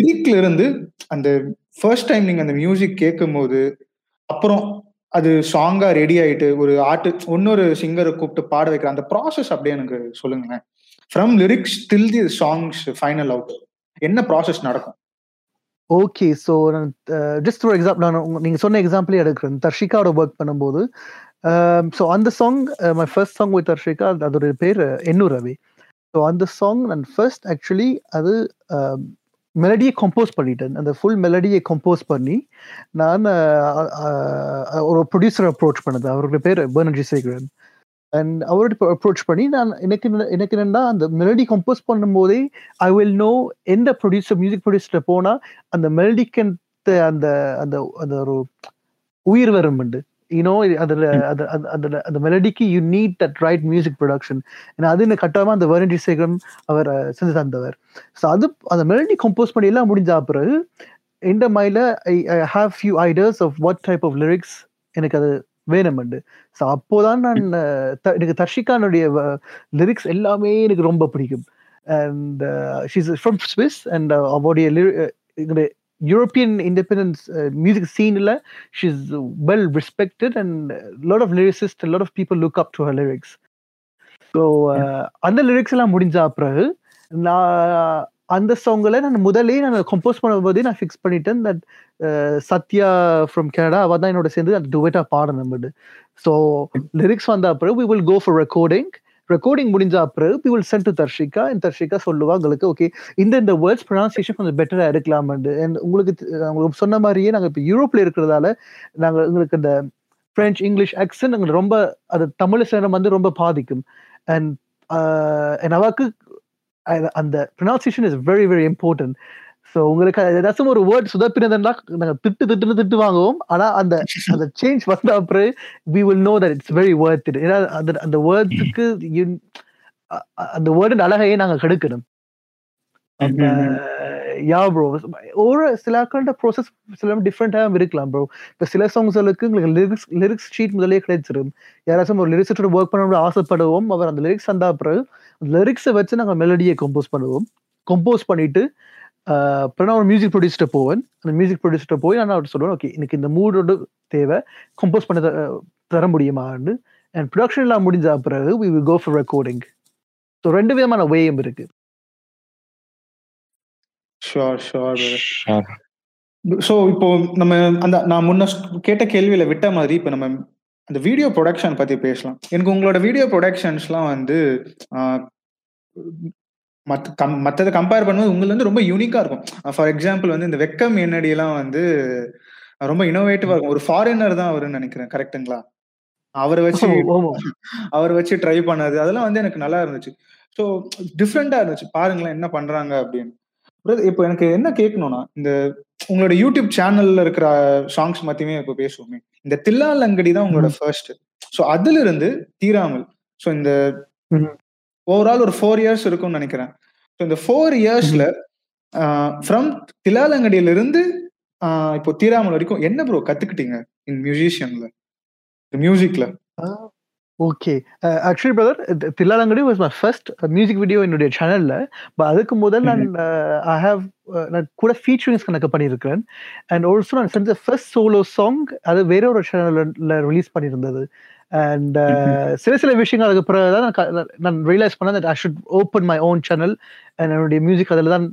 லிரிக்ல இருந்து அந்த ஃபர்ஸ்ட் டைம் நீங்க அந்த மியூசிக் கேட்கும் போது அப்புறம் அது சாங்கா ரெடி ஆயிட்டு ஒரு ஆர்ட் இன்னொரு சிங்கரை கூப்பிட்டு பாட வைக்கிற அந்த ப்ராசஸ் அப்படியே எனக்கு சொல்லுங்களேன். From lyrics till the songs final out என்ன ப்ராசஸ் நடக்கும்? ஓகே ஸோ uh, நான் ஜஸ்ட் ஒரு எக்ஸாம்பிள் நான் நீங்கள் நீங்க சொன்ன எக்ஸாம்பிளே எடுக்கிறேன். தர்ஷிகாவோட ஒர்க் பண்ணும்போது um, ஸோ அந்த song my first song with Darshika அதோட பேர் எண்ணூர் ரவி. ஸோ அந்த சாங் நான் ஃபர்ஸ்ட் ஆக்சுவலி அது um, மெலடியை கம்போஸ் பண்ணிட்டேன். அந்த ஃபுல் மெலடியை கம்போஸ் பண்ணி நான் uh, uh, ஒரு ப்ரொடியூசர் அப்ரோச் பண்ணது. அவருடைய பேர் பேனர்ஜி சேகரன் அண்ட் அவர்கிட்ட அப்ரோச் பண்ணி நான் எனக்கு என்ன- எனக்கு என்னன்னா அந்த மெலடி கம்போஸ் பண்ணும்போதே ஐ வில் நோ எந்த ப்ரொடியூசர் மியூசிக் ப்ரொடியூசர் போனா அந்த மெலடிக்கு அந்த அந்த அந்த ஒரு உயிர் வரும் உண்டு. யூனோ அதுல அது அது- அதுல அந்த மெலடிக்கு you need that right music production ஏன்னா அது எனக்கு கட்டாம அந்த வரண்டி சேகரன் அவர் செஞ்சு தந்தவர் ஸோ அது அந்த மெலடி கம்போஸ் பண்ணி எல்லாம் முடிஞ்ச பிறகு இந்த மைல I have few ideas of what type of lyrics எனக்கு அது வேணும்ண்டு ஸோ அப்போதான் நான் எனக்கு தர்ஷிகானுடைய லிரிக்ஸ் எல்லாமே எனக்கு ரொம்ப பிடிக்கும். And she's from Swiss and அவருடைய யூரோப்பியன் இண்டிபெண்டன்ஸ் மியூசிக் சீனில் she's well respected and lot of lyricist lot of people look up to her lyrics so அந்த லிரிக்ஸ் எல்லாம் முடிஞ்ச பிறகு நான் அந்த சாங்கில் நான் முதலே நான் கம்போஸ் பண்ணும்போதே நான் ஃபிக்ஸ் பண்ணிட்டேன். தட் சத்யா ஃப்ரம் கனடா அவள் தான் என்னோட சேர்ந்து அந்த டுவெட்டாக பாடணும் ஸோ லிரிக்ஸ் வந்த பிறகு we will go for recording recording முடிஞ்ச பிறகு we will send to Darshika and Darshika சொல்லுவா உங்களுக்கு ஓகே இந்த இந்த வேர்ட்ஸ் ப்ரொனன்சியேஷன் கொஞ்சம் பெட்டராக இருக்கலாம்னு அண்ட் உங்களுக்கு உங்களுக்கு சொன்ன மாதிரியே நாங்கள் இப்போ யூரோப்பில் இருக்கிறதால நாங்கள் எங்களுக்கு இந்த பிரெஞ்சு இங்கிலீஷ் ஆக்சன் எங்களுக்கு ரொம்ப அது தமிழ் சேனம் வந்து ரொம்ப பாதிக்கும். அண்ட் என் uh, அவாக்கு அந்த pronunciation is very very important so உங்களுக்கு ஏதாச்சும் ஒரு வேர்ட் சுதப்பினதுன்னா நாங்கள் திட்டு திட்டுன்னு திட்டு வாங்குவோம். ஆனா அந்த அந்த சேஞ்ச் வந்த அப்புறம் we will know that it's very worth it ஏன்னா அந்த அந்த வேர்ட்ஸுக்கு அந்த வேர்டின் அழகையே நாங்க கெடுக்கணும். யா ப்ரோ ஒரு சில ஆக்களோட ப்ராசஸ் சில டிஃப்ரெண்டாக இருக்கலாம் ப்ரோ இப்போ சில சாங்ஸ்களுக்கு உங்களுக்கு லிரிக்ஸ் லிரிக்ஸ் ஷீட் முதலே கிடைச்சிரும். யாராச்சும் ஒரு லிரிக்ஸோட ஒர்க் பண்ண ஆசைப்படுவோம் அவர் அந்த லிரிக்ஸ் தந்தா பிறகு லிரிக்ஸை வச்சு நாங்கள் மெலடியை கம்போஸ் பண்ணுவோம். கம்போஸ் பண்ணிட்டு அப்புறம் நான் ஒரு மியூசிக் ப்ரொடியூசர்கிட்ட போவேன். அந்த மியூசிக் ப்ரொடியூசர்கிட்ட போய் நான் அவர்கிட்ட சொல்லுவேன் ஓகே எனக்கு இந்த மூடோட தேவை. கம்போஸ் பண்ண த- தர முடியுமான்னு. அண்ட் ப்ரொடக்ஷன் எல்லாம் முடிஞ்ச பிறகு we will go for recording so ரெண்டு விதமான வேயம் இருக்கு. Sure sure. ஸோ இப்போ நம்ம அந்த நான் முன்ன கேட்ட கேள்வியில விட்ட மாதிரி இப்போ நம்ம அந்த வீடியோ ப்ரொடக்ஷன் பத்தி பேசலாம். எனக்கு உங்களோட வீடியோ ப்ரொடக்ஷன்ஸ்லாம் வந்து மத்த கம் மற்றதை கம்பேர் பண்ணும்போது உங்களுக்கு வந்து ரொம்ப யூனிக்கா இருக்கும். ஃபார் எக்ஸாம்பிள் வந்து இந்த வெக்கம் என்னடியெல்லாம் வந்து ரொம்ப இனோவேட்டிவா இருக்கும். ஒரு ஃபாரினர் தான் அவருன்னு நினைக்கிறேன். கரெக்ட்டுங்களா அவரை வச்சு அவரை வச்சு ட்ரை பண்ணது. அதெல்லாம் வந்து எனக்கு நல்லா இருந்துச்சு. ஸோ டிஃப்ரெண்டா இருந்துச்சு. பாருங்களேன் என்ன பண்றாங்க அப்படின்னு. இப்போ எனக்கு என்ன கேட்கணும்னா இந்த உங்களோட யூடியூப் சேனல்ல இருக்கிற சாங்ஸ் மத்தியுமே இப்போ பேசுவோமே. இந்த தில்லால் அங்கடி தான் உங்களோட ஃபர்ஸ்ட் ஸோ அதுல இருந்து தீராமல். ஸோ இந்த. ஓவரால் ஒரு ஃபோர் இயர்ஸ் இருக்கும்னு நினைக்கிறேன். ஸோ இந்த ஃபோர் இயர்ஸ்ல ஃப்ரம் தில்லாலங்கடியில இருந்து ஆஹ் இப்போ தீராமல் வரைக்கும் என்ன ப்ரோ கத்துக்கிட்டீங்க இன் மியூசிஷியன்ல மியூசிக்ல okay actually brother Thillalangadi was my first music video என்னுடைய சேனல்ல அதுக்கு முதல் நான் ஐ ஹாவ் நான் கூட ஃபீச்சரிங்ஸ் கணக்கு பண்ணியிருக்கிறேன். அண்ட் ஆல்சோ நான் செஞ்ச ஃபர்ஸ்ட் சோலோ சாங் அது வேற ஒரு சேனல்ல ரிலீஸ் பண்ணியிருந்தது. அண்ட் சில சில விஷயங்கள் அதுக்கு பிறகு தான் நான் ரியலைஸ் பண்ணேன் I should open my own channel and என்னுடைய மியூசிக் அதில் தான்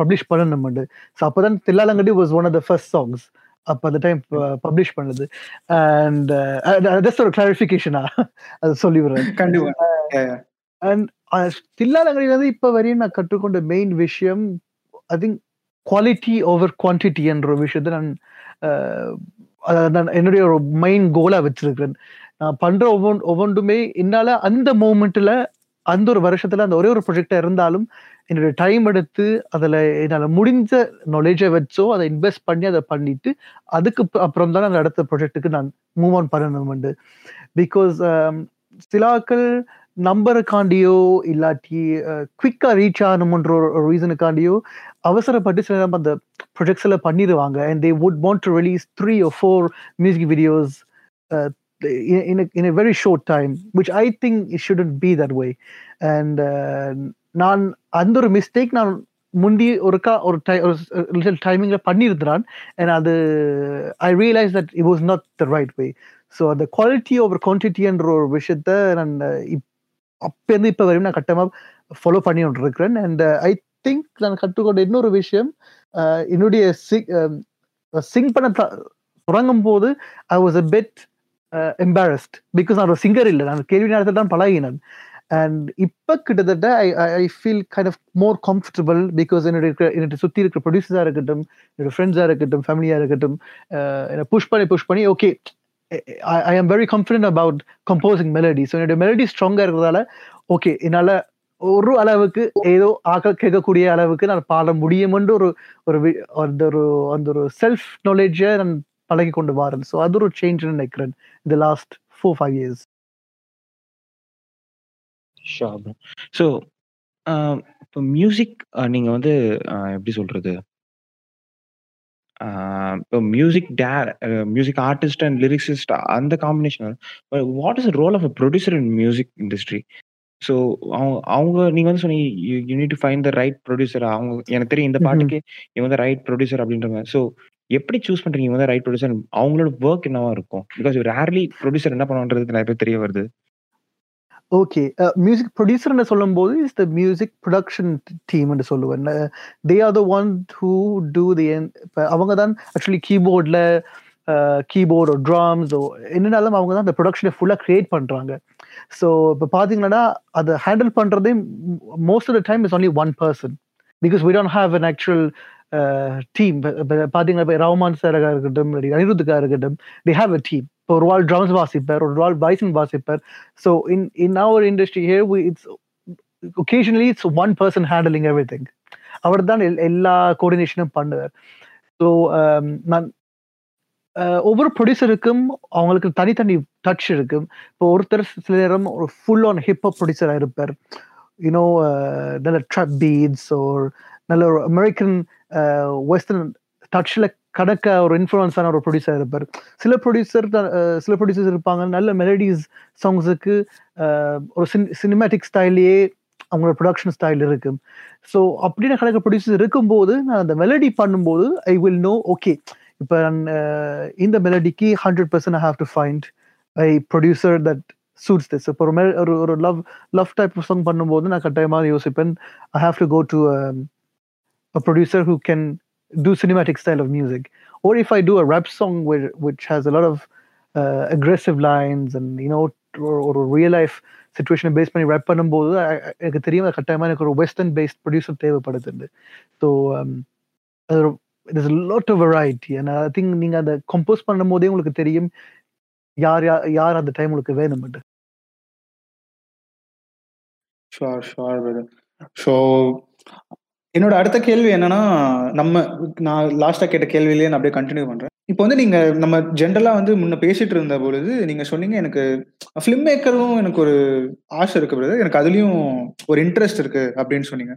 பப்ளிஷ் பண்ணணும் ஸோ அப்போ தான் Thillalangadi was one of the first songs அப்போ அந்த டைம் பப்ளிஷ் பண்ணது. அண்ட் ஜஸ்ட் ஒரு கிளாரிஃபிகேஷனா அது சொல்லி விடுறேன். கண்டிப்பா. அண்ட் தில்லாலங்கடியில இருந்து இப்ப வரையும் நான் கற்றுக்கொண்ட மெயின் விஷயம் I think quality over quantity என்ற ஒரு விஷயத்தை நான் என்னுடைய ஒரு மெயின் கோலா வச்சிருக்கிறேன். நான் பண்ற ஒவ்வொன் ஒவ்வொன்றுமே என்னால அந்த மூமெண்ட்ல அந்த ஒரு வருஷத்துல அந்த ஒரே ஒரு ப்ரொஜெக்டா இருந்தாலும் என்னுடைய டைம் எடுத்து அதில் என்னால் முடிஞ்ச நாலேஜை வச்சோ அதை இன்வெஸ்ட் பண்ணி அதை பண்ணிட்டு அதுக்கு அப்புறம் தான் அந்த அடுத்த ப்ரொஜெக்ட்டுக்கு நான் மூவ் ஆன் பண்ணணும் பிகாஸ் um, சிலாக்கள் நம்பருக்காண்டியோ இல்லாட்டி குவிக்காக ரீச் ஆகணும்ன்ற ஒரு ரீசனுக்காண்டியோ அவசரப்பட்டு சில நம்ம அந்த ப்ரொஜெக்ட்ஸில் பண்ணிடுவாங்க. And they would want to release three or four music videos in a, in a very short time which i think it shouldn't be that way. And uh, நான் அந்த ஒரு மிஸ்டேக் நான் முந்தி ஒருக்கா ஒரு டை ஒரு லிட்டில் டைமிங்ல பண்ணியிருந்தான் அண்ட் அது I realize that it was not the right way so அந்த குவாலிட்டி ஓவர் குவான்டிட்டின்ற ஒரு விஷயத்த நான் இப் அப்பேருந்து இப்போ வரையும் நான் கட்டமாக ஃபாலோ பண்ணி கொண்டு இருக்கிறேன் அண்ட் ஐ uh, திங்க் நான் கற்றுக்கொண்ட இன்னொரு விஷயம் uh, என்னுடைய சிங் சிங் um, பண்ண தொடங்கும் போது I was a bit embarrassed because நான் ஒரு சிங்கர் இல்லை. நான் கேள்வி நேரத்தில் தான் பழகினேன். அண்ட் இப்போ கிட்டத்தட்ட I I feel kind of more comfortable because என்னுடைய என்னுடைய சுற்றி இருக்கிற ப்ரொடியூசர்ஸாக இருக்கட்டும் என்னோட ஃப்ரெண்ட்ஸாக இருக்கட்டும் ஃபேமிலியாக இருக்கட்டும் என்னை புஷ் பண்ணி புஷ் பண்ணி okay I am very confident about composing melody so என்னுடைய மெலடி ஸ்ட்ராங்காக இருக்கிறதால ஓகே என்னால் ஒரு அளவுக்கு ஏதோ ஆக்க கேட்கக்கூடிய அளவுக்கு நான் பாட முடியுமென்று ஒரு ஒரு வி- அந்த ஒரு அந்த ஒரு செல்ஃப் நாலேஜை நான் பழகி கொண்டு வரேன். ஸோ அது ஒரு சேஞ்ச் நினைக்கிறேன். இந்த last four five years sure bro so இப்போ மியூசிக் நீங்க வந்து எப்படி சொல்றது? ஆஹ் இப்போ மியூசிக் டே மியூசிக் ஆர்டிஸ்ட் அண்ட் லிரிக்ஸிஸ்ட் அந்த combination what is role of a producer in music industry so அவங்க அவங்க நீங்க வந்து சொன்னீங்க you need to find the right producer அவங்க எனக்கு தெரியும் இந்த Mhm. பாட்டுக்கு இவங்க வந்து ரைட் ப்ரொடியூசர் அப்படின்றாங்க ஸோ எப்படி சூஸ் பண்றீங்க இவங்க வந்து ரைட் ப்ரொடியூசர் அவங்களோட ஒர்க் என்னவா இருக்கும்? பிகாஸ் ரேர்லி ப்ரொடியூசர் என்ன பண்ணுவான்றது நிறைய பேர் தெரிய வருது. ஓகே மியூசிக் ப்ரொடியூசர்னு சொல்லும்போது இஸ் த மியூசிக் ப்ரொடக்ஷன் டீம்னு சொல்லுவேன். They are the one who do the இப்போ அவங்க தான் ஆக்சுவலி கீபோர்டில் கீபோர்டோ ட்ராம்ஸோ என்னனாலும் அவங்க தான் அந்த ப்ரொடக்ஷனை ஃபுல்லாக க்ரியேட் பண்ணுறாங்க ஸோ இப்போ பார்த்தீங்கன்னா அதை ஹேண்டில் பண்ணுறதே most of the time is only one person because we don't have an actual team பார்த்தீங்கன்னா இப்போ ரவுமான் சாராக இருக்கட்டும் அனிருத்துக்காக இருக்கட்டும் they ஹாவ் அ டீம் இப்போ ஒரு வால் ட்ரம்ஸ் வாசிப்பார் ஒரு வால் பைசன் வாசிப்பார். So in in our industry here it's occasionally it's one person handling everything அவர் தான் எல்- எல்லா கோஆர்டினேஷனும் பண்ணுவார். ஸோ um, நான் ஒவ்வொரு ப்ரொடியூசருக்கும் அவங்களுக்கு தனித்தனி டச் இருக்கும். இப்போ ஒருத்தர் சில நேரம் ஒரு ஃபுல் ஆன் ஹிப்ஹப் ப்ரொடியூசராக இருப்பார். யூனோ நல்ல ட்ரப் பீட்ஸ் ஒரு நல்ல ஒரு அமெரிக்கன் வெஸ்டர்ன் டச்சில் கணக்க ஒரு இன்ஃப்ளூயன்ஸான ஒரு ப்ரொடியூசர் இருப்பார். சில ப்ரொடியூசர் சில ப்ரொடியூசர்ஸ் இருப்பாங்க. நல்ல மெலடிஸ் சாங்ஸுக்கு ஒரு சினிமேட்டிக் ஸ்டைல்லையே அவங்களோட ப்ரொடக்ஷன் ஸ்டைல் இருக்கும் ஸோ அப்படின்னு கடக்க ப்ரொடியூசர் இருக்கும்போது நான் அந்த மெலடி பண்ணும்போது ஐ வில் நோ ஓகே இப்போ இந்த மெலடிக்கு hundred percent I have to find I producer that suits this இப்போ ஒரு மெ ஒரு ஒரு லவ் லவ் டைப் சாங் பண்ணும்போது நான் கட்டாயமாக யோசிப்பேன். I have to go to a producer who can do cinematic style of music or if i do a rap song where, which has a lot of uh, aggressive lines and you know or, or a real life situation based பண்ணி rap பண்ணும்போது I- I- எனக்கு தெரியும் அது கட்டாயமா எனக்கு ஒரு western paste producer தேவைப்படுது so there's a lot of variety and i think நீங்க அதை கம்போஸ் பண்ணும்போதே உங்களுக்கு தெரியும் யார் யார் யார் அந்த டைம் உங்களுக்கு வேணும் ஷுவர் ஷுவர் பிரதர் ஸோ என்னோட அடுத்த கேள்வி என்னன்னா நம்ம நான் லாஸ்டா கேட்ட கேள்வியிலேயே நான் அப்படியே கண்டினியூ பண்றேன். இப்போ வந்து நீங்க நம்ம ஜென்ரலா வந்து முன்ன பேசிட்டு இருந்த பொழுது நீங்க சொன்னீங்க எனக்கு ஃபிலிம் மேக்கரும் எனக்கு ஒரு ஆசை இருக்கு பிரதர் எனக்கு அதுலயும் ஒரு இன்ட்ரெஸ்ட் இருக்கு அப்படின்னு சொன்னீங்க.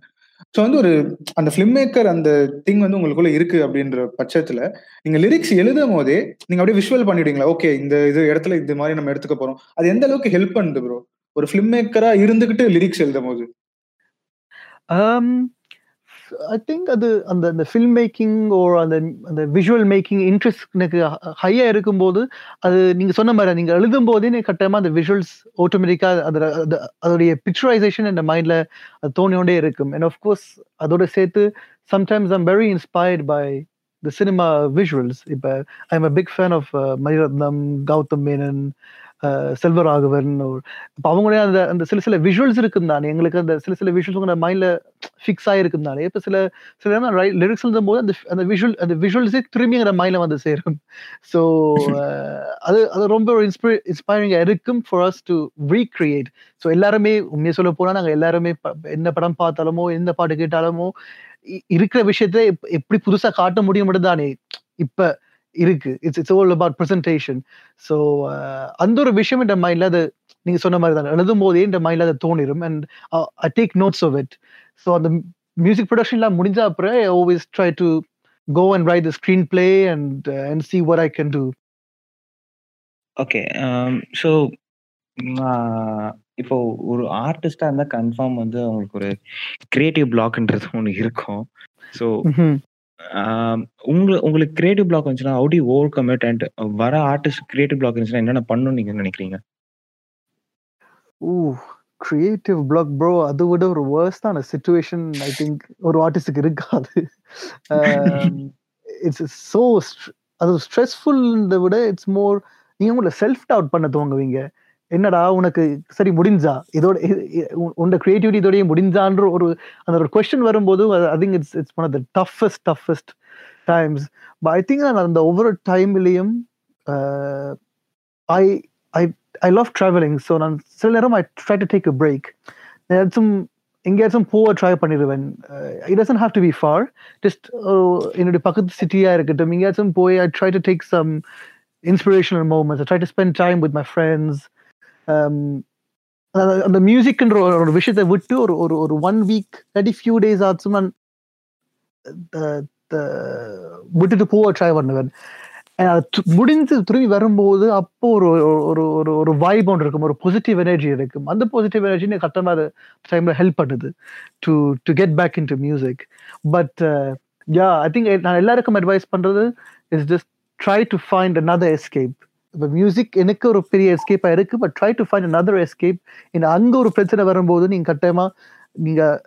ஸோ வந்து ஒரு அந்த ஃபிலிம் மேக்கர் அந்த திங் வந்து உங்களுக்குள்ள இருக்கு அப்படின்ற பட்சத்துல நீங்க லிரிக்ஸ் எழுதும் போதே நீங்க அப்படியே விஷுவல் பண்ணிடுவீங்களா? ஓகே இந்த இது இடத்துல இது மாதிரி நம்ம எடுத்துக்க போறோம். அது எந்த அளவுக்கு ஹெல்ப் பண்ணுது ப்ரோ ஒரு ஃபிலிம் மேக்கரா இருந்துகிட்டு லிரிக்ஸ் எழுதும் போது. Um, Um, I think அது அந்த அந்த ஃபில்ம் மேக்கிங் ஓர் அந்த அந்த விஷுவல் மேக்கிங் இன்ட்ரெஸ்ட் எனக்கு ஹையாக இருக்கும்போது அது நீங்க சொன்ன மாதிரி நீங்க எழுதும் போதே எனக்கு கட்டாயமா அந்த விஷுவல்ஸ் ஆட்டோமேட்டிக்காக அதோட அது- அதோடைய பிக்சரைசேஷன் என் மைண்ட்ல அது தோணியோண்டே இருக்கும். அண்ட் ஆஃப்கோர்ஸ் அதோட சேர்த்து sometimes I'm very inspired by the cinema visuals இப்போ I am a big fan of Maniratnam Gautham Menon ah, Selvaraghavan ஒரு இப்போ அவங்களே அந்த அந்த சில சில விஷுவல்ஸ் இருக்கும் தானே எங்களுக்கு அந்த சில சில விஷுவல்ஸ் உங்களோட மைண்ட்ல ஃபிக்ஸ் ஆயிருக்கும் தானே இப்போ சில சில லிரிக்ஸ் எழுதும் போது அந்த அந்த விஷுவல் அந்த விஷுவல்ஸே திரும்பி எங்களோட மைண்ட்ல வந்து சேரும். ஸோ அது அது ரொம்ப ஒரு இன்ஸ்பிரி இன்ஸ்பைரிங்காக இருக்கும் for us to recreate so எல்லாருமே உண்மையை சொல்ல போனால் நாங்கள் எல்லாருமே ப- என்ன படம் பார்த்தாலுமோ எந்த பாட்டு கேட்டாலுமோ இ- இருக்கிற விஷயத்த எப்- எப்படி புதுசாக காட்ட முடியும் தானே. இப்போ இருக்கு. It's it's all about presentation so அந்த ஒரு விஷயம் என் மைண்ட்ல அது நீங்க சொன்ன மாதிரி தான். எழுதும் போதே என் மைண்ட்ல அது தோணிரும். And I take notes of it so அந்த மியூசிக் ப்ரொடக்ஷன்லாம் முடிஞ்ச அப்புறம் I always try to go and write the screen play and and see what I can do okay so இப்போ ஒரு ஆர்டிஸ்டா இருந்தா கன்ஃபார்ம் வந்து அவங்களுக்கு ஒரு கிரியேட்டிவ் பிளாக்ன்றது ஒன்று இருக்கும். ஸோ உங்க உங்களுக்கு கிரியேட்டிவ் பிளாக் வந்துச்சுன்னா how to overcome it and வர ஆர்டிஸ்ட் கிரியேட்டிவ் பிளாக் இருந்துச்சுன்னா என்னென்ன பண்ணணும்னு நீங்க நினைக்கிறீங்க? ஊ கிரியேட்டிவ் பிளாக் ப்ரோ அதை விட ஒரு வேர்ஸ்டான சுச்சுவேஷன் ஐ திங்க் ஒரு ஆர்டிஸ்டுக்கு இருக்காது. இட்ஸ் ஸோ அது ஸ்ட்ரெஸ்ஃபுல்ன்றதை விட இட்ஸ் மோர் நீங்க உங்களை செல்ஃப் டவுட் பண்ண துவங்குவீங்க. என்னடா உனக்கு சரி முடிஞ்சா? இதோட உன்னோட கிரியேட்டிவிட்டி இதோடய முடிஞ்சான்ற ஒரு அந்த ஒரு கொஸ்டின் வரும்போது I think it's it's one of the toughest toughest times but I think நான் அந்த ஒவ்வொரு டைம்லேயும் I I I love travelling so நான் சில நேரம் I try to take a break ஏதாச்சும் எங்கேயாச்சும் போக ட்ரை பண்ணிடுவேன். It doesn't have to be for just என்னுடைய பக்கத்து சிட்டியாக இருக்கட்டும் எங்கேயாச்சும் போய் I try to take some inspirational moments I try to spend time with my friends Um, அந்த மியூசிக்ன்ற ஒரு விஷயத்தை விட்டு ஒரு ஒரு ஒரு one week thirty few days ஆச்சும் நான் விட்டுட்டு போக ட்ரை பண்ணுவேன். முடிஞ்சு திரும்பி வரும்போது அப்போ ஒரு ஒரு ஒரு ஒரு வைப் ஒன்று இருக்கும் ஒரு பாசிட்டிவ் எனர்ஜி இருக்கும். அந்த பாசிட்டிவ் எனர்ஜி கட்டமாக அது டைமில் ஹெல்ப் பண்ணுது to to get back into music but yeah I think நான் எல்லாருக்கும் அட்வைஸ் பண்ணுறது is just try to find another escape இப்போ மியூசிக் எனக்கு ஒரு பெரிய எஸ்கேப்பாக இருக்கு. But try to find another escape இந்த அங்கே ஒரு பிரச்சனை வரும்போது நீங்கள் கட்டாயமாக நீங்கள்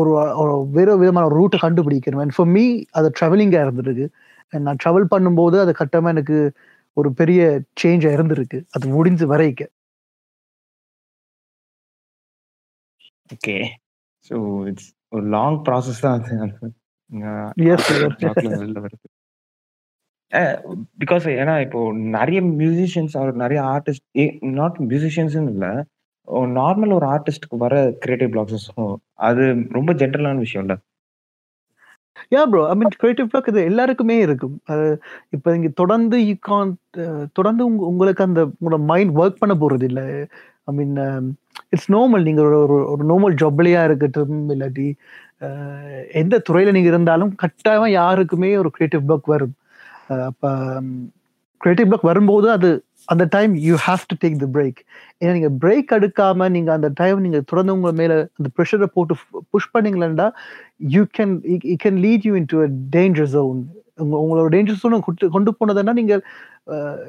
ஒரு ஒரு வேற விதமான ரூட்டை கண்டுபிடிக்கணும். அண்ட் ஃபார் மீ அது ட்ராவலிங்காக இருந்திருக்கு. நான் ட்ராவல் பண்ணும்போது அது கட்டமா எனக்கு ஒரு பெரிய சேஞ்ச் இருந்திருக்கு. அது முடிஞ்சு வரைக்க ஓகே ஸோ இட்ஸ் ஒரு லாங் ப்ராசஸ் தான். அது வெளில வருது பிகாஸ் ஏன்னா இப்போ நிறைய மியூசிஷியன்ஸ் அவர் நிறைய ஆர்டிஸ்ட் நாட் மியூசிஷியன்ஸ்னு இல்லை நார்மல் ஒரு ஆர்டிஸ்ட்க்கு வர கிரியேட்டிவ் பிளாக்ஸஸும் அது ரொம்ப ஜென்ரலான விஷயம் இல்லை. Yeah bro I mean creative block இது எல்லாருக்குமே இருக்கும். அது இப்போ நீங்கள் தொடர்ந்து யூ கான் தொடர்ந்து உங்களுக்கு அந்த உங்களோட மைண்ட் ஒர்க் பண்ண போகிறது இல்லை. ஐ மீன் இட்ஸ் நார்மல் நீங்கள் ஒரு ஒரு நார்மல் ஜாப்லயா இருக்கட்டும் இல்லாட்டி எந்த துறையில் நீங்கள் இருந்தாலும் கட்டாயமாக யாருக்குமே ஒரு கிரியேட்டிவ் பிளாக் வரும். அப்போ கிரியேட்டிவ் பிளாக் வரும்போது அது அந்த time you have to take the break ஏன்னா நீங்கள் பிரேக் எடுக்காம நீங்கள் அந்த டைம் நீங்கள் தொடர்ந்து உங்க மேலே அந்த ப்ரெஷரை போட்டு புஷ் பண்ணீங்களா you can you can lead you into danger zone உங்களோட டேஞ்சர் ஜோன் கொண்டு கொண்டு போனதுன்னா நீங்கள்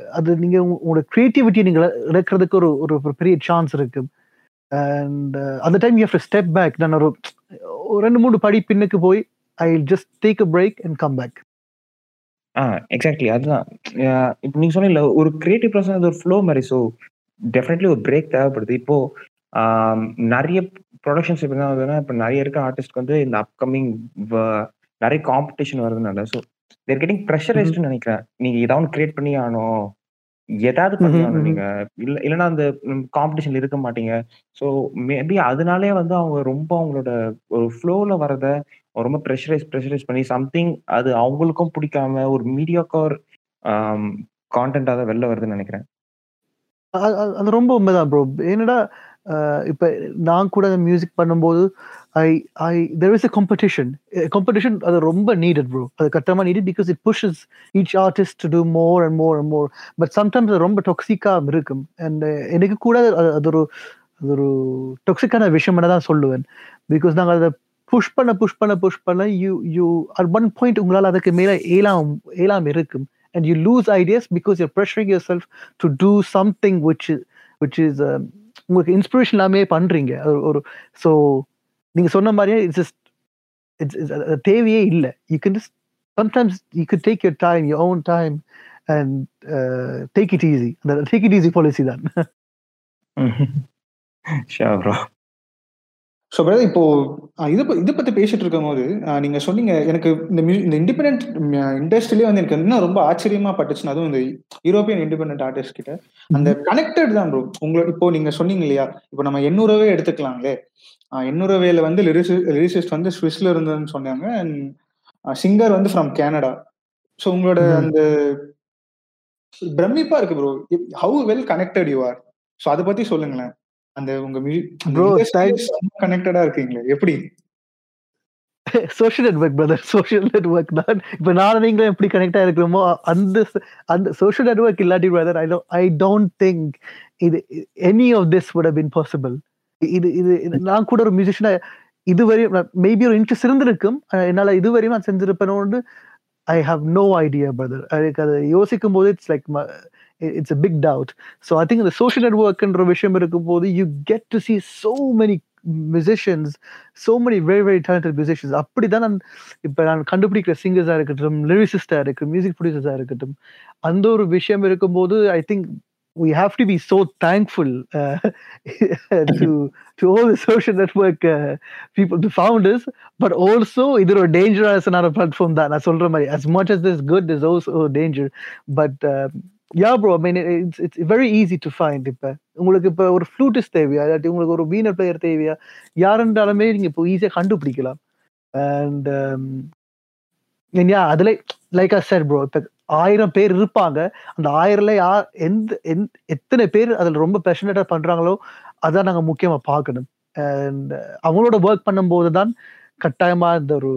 அது நீங்கள் உங்களோட க்ரியேட்டிவிட்டி நீங்கள் இழக்கிறதுக்கு ஒரு ஒரு பெரிய சான்ஸ் இருக்கு. அண்ட் அந்த time you have step back நான் ஒரு ரெண்டு மூணு படி பின்னுக்கு போய் I just take a break and come back ah exactly அதுதான். இப்போ நீங்க சொன்னீங்கல்ல ஒரு கிரியேட்டிவ் ப்ராசஸ் அது ஒரு ஃப்ளோ மாதிரி ஸோ டெஃபினெட்லி ஒரு பிரேக் தேவைப்படுது. இப்போ நிறைய ப்ரொடக்ஷன்ஸ் எப்படி தான் ஆகுதுன்னா இப்போ நிறைய இருக்க ஆர்டிஸ்ட்க்கு வந்து இந்த அப்கமிங் நிறைய காம்படிஷன் வருதுனால ஸோ தேர் கெட்டிங் ப்ரெஷரைஸ்ட்னு நினைக்கிறேன். நீங்க ஏதாவது கிரியேட் பண்ணி ஆகணும். ஏதாவது பண்ணி ஆகணும் நீங்க. இல்ல இல்லைன்னா அந்த காம்படிஷன்ல இருக்க மாட்டீங்க. ஸோ மேபி அதனாலே வந்து அவங்க ரொம்ப அவங்களோட ஒரு ஃப்ளோல வரத ரொம்ப ப்ரெஷரைஸ் ப்ரெஷரைஸ் பண்ணி சம்திங் அது அவங்களுக்கும் பிடிக்காம ஒரு மீடியாக்கார் கான்டென்ட்டாக தான் வெளில வருதுன்னு நினைக்கிறேன். அது ரொம்ப உண்மைதான் ப்ரோ என்னடா இப்போ நான் கூட மியூசிக் பண்ணும்போது I I there is a competition competition அது ரொம்ப நீடட் ப்ரோ அது கட்டமாக needed because it pushes each artist to do more and more and more but sometimes அது ரொம்ப டொக்ஸிக்காக இருக்கும். அண்ட் எனக்கு கூட அது அது ஒரு அது ஒரு டொக்ஸிக்கான விஷயம் தான் சொல்லுவேன். பிகாஸ் நாங்கள் அதை புஷ் பண்ண புஷ் பண்ண புஷ் பண்ண you you at one point உங்களால் அதுக்கு மேலே ஏலாம் ஏலாம் இருக்கும். And you lose ideas because you're pressuring yourself to do something which which is உங்களுக்கு இன்ஸ்பிரேஷன் எல்லாமே பண்ணுறீங்க ஒரு ஸோ நீங்கள் சொன்ன மாதிரியே இட்ஸ் ஜஸ்ட் இட்ஸ் தேவையே இல்லை. You can just sometimes you can take your time your own time and take it easy அந்த டேக் இட் ஈஸி பாலிசி தான். ஷியோர் ப்ரோ ஸோ பிரதர் இப்போ இது இது பத்தி பேசிட்டு இருக்கும் போது நீங்க சொன்னீங்க எனக்கு இந்த இந்த இண்டிபெண்ட் இண்டஸ்ட்ரியிலே வந்து எனக்கு இன்னும் ரொம்ப ஆச்சரியமா பட்டுச்சுன்னா அதுவும் இந்த யூரோப்பியன் இண்டிபெண்ட் ஆர்டிஸ்ட் கிட்ட. அந்த கனெக்டட் தான் ப்ரோ உங்களை இப்போ நீங்க சொன்னீங்க இல்லையா இப்போ நம்ம எண்ணூறவே எடுத்துக்கலாங்களே எண்ணூறவேல வந்து லிரிசிஸ்ட் வந்து ஸ்விஸ்ல இருந்ததுன்னு சொன்னாங்க அண்ட் சிங்கர் வந்து ஃப்ரம் கனடா ஸோ உங்களோட. அந்த பிரமிப்பா இருக்கு bro how well connected you are so அதை பத்தி சொல்லுங்களேன். அந்த உங்க. கனெக்டடா இருக்கீங்களே எப்படி? Social network brother social network தான். இப்போ நான் நீங்களும் எப்படி கனெக்டா இருக்கிறோமோ அந்த அந்த சோஷியல் நெட்ஒர்க் இல்லாட்டி brother I I don't think இது any of this have been possible. இது இது நான் கூட ஒரு மியூசிஷியனா இதுவரையும் மேபி ஒரு இன்ட்ரெஸ்ட் இருந்திருக்கும் என்னால இதுவரையும் நான் செஞ்சிருப்பேனோன்னு I have no idea brother எனக்கு அதை யோசிக்கும் போது it's like it's a big doubt so I think இந்த சோஷியல் நெட்ஒர்க்ன்ற விஷயம் இருக்கும்போது you get to see so many musicians so many very very talented musicians அப்படிதான் நான் இப்ப நான் கண்டுபிடிக்கிற சிங்கர்ஸா இருக்கட்டும் லிரிசிஸ்டா இருக்கட்டும் மியூசிக் ப்ரொடியூசர்ஸா இருக்கட்டும் அந்த ஒரு விஷயம் இருக்கும்போது I think we have to be so thankful uh, to to all the social network uh, people the founders but also இது ஒரு dangerous ஆன platform தான் நான் சொல்ற மாதிரி as much as this good there's also a danger but uh, yeah bro I mean it's it's very easy to find இப்போ. உங்களுக்கு இப்போ ஒரு ஃப்ளூட்டிஸ்ட் தேவையா? இல்லாட்டி உங்களுக்கு ஒரு வீணர் பிளேயர் தேவையா? யாருன்றாலுமே நீங்கள் இப்போ ஈஸியாக கண்டுபிடிக்கலாம். அண்ட் யா அதில் லைக் அ சார் ப்ரோ இப்போ ஆயிரம் பேர் இருப்பாங்க. அந்த ஆயிரம்ல யார் எந்த எந் எத்தனை பேர் அதில் ரொம்ப பேஷனேட்டாக பண்ணுறாங்களோ அதான் நாங்கள் முக்கியமாக பார்க்கணும். அண்ட் அவங்களோட ஒர்க் பண்ணும்போது தான் கட்டாயமாக இந்த ஒரு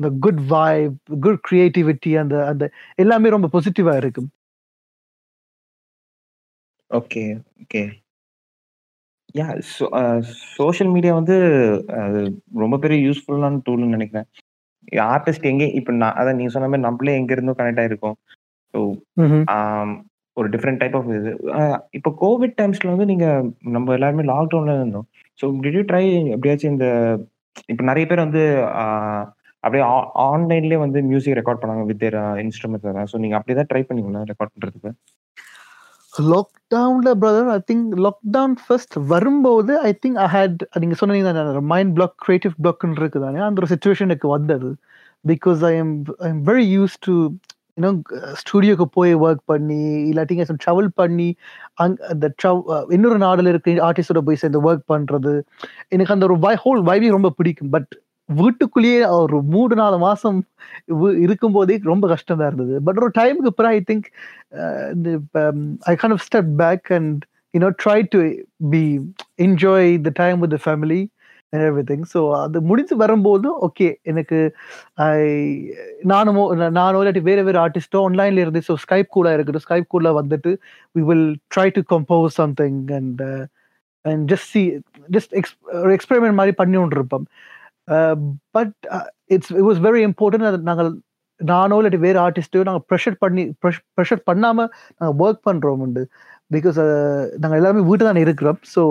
அந்த குட் வைப் குட் க்ரியேட்டிவிட்டி அந்த அந்த எல்லாமே ரொம்ப பாசிட்டிவாக இருக்கும். Okay okay. Yeah social media வந்து அது ரொம்ப பெரிய யூஸ்ஃபுல்லான டூல்னு நினைக்கிறேன். ஆர்டிஸ்ட் எங்கே இப்போ நான் அதான் நீங்க சொன்ன மாதிரி நம்மளே எங்க இருந்தோ கனெக்ட் ஆயிருக்கோம். ஸோ ஒரு டிஃப்ரெண்ட் டைப் ஆஃப் இது. இப்போ கோவிட் டைம்ஸ்ல வந்து நீங்க நம்ம எல்லாருமே லாக்டவுன்ல இருந்தோம். ஸோ டிட் யூ ட்ரை எப்படியாச்சும் இந்த இப்போ நிறைய பேர் வந்து அப்படியே ஆன்லைன்லேயே வந்து மியூசிக் ரெக்கார்ட் பண்ணாங்க வித் தேர் இன்ஸ்ட்ருமெண்ட்ஸ் ஸோ நீங்க அப்படியே தான் ட்ரை பண்ணீங்களா ரெக்கார்ட் பண்றதுக்கு? லாக்டவுன்ல brother I think lockdown first வரும்போது ஐ திங்க் ஐ ஹேட் நீங்க சொன்னீங்க மைண்ட் பிளாக் கிரியேட்டிவ் பிளாக்னு இருக்குதானே அந்த ஒரு சுச்சுவேஷனுக்கு வந்தது. Because I am I am very use to you know ஸ்டுடியோக்கு போய் ஒர்க் பண்ணி இல்லாட்டிங்க ட்ராவல் பண்ணி அங் அந்த இன்னொரு நாடில் இருக்க ஆர்டிஸ்டோட போய் சேர்ந்து ஒர்க் பண்ணுறது எனக்கு அந்த ஒரு வை ஹோல் வைவி ரொம்ப பிடிக்கும். பட் வீட்டுக்குள்ளேயே ஒரு மூணு நாலு மாசம் இருக்கும்போதே ரொம்ப கஷ்டமா இருந்தது. பட் ஒரு டைமுக்கு அப்புறம் I think I can step back and you know try to be enjoy the time with the family and everything so அது முடிஞ்சு வரும்போது ஓகே எனக்கு ஐ நானும் நானும் இல்லாட்டி வேறு வேறு ஆர்டிஸ்ட்டோ ஆன்லைனில் இருந்து ஸோ ஸ்கைப் கூட இருக்கட்டும் ஸ்கைப் கூட வந்துட்டு we will try to compose something and and just see just X ஒரு எக்ஸ்பெரிமெண்ட் மாதிரி பண்ணி கொண்டு இருப்போம் but it's it was very important அது நாங்கள் நானோ இல்லாட்டி வேறு ஆர்டிஸ்ட்டையோ நாங்கள் ப்ரெஷர் பண்ணி ப்ரெஷர் பண்ணாமல் நாங்கள் ஒர்க் பண்ணுறோம் உண்டு. பிகாஸ் uh, நாங்கள் எல்லாருமே வீட்டு தானே இருக்கிறோம். ஸோ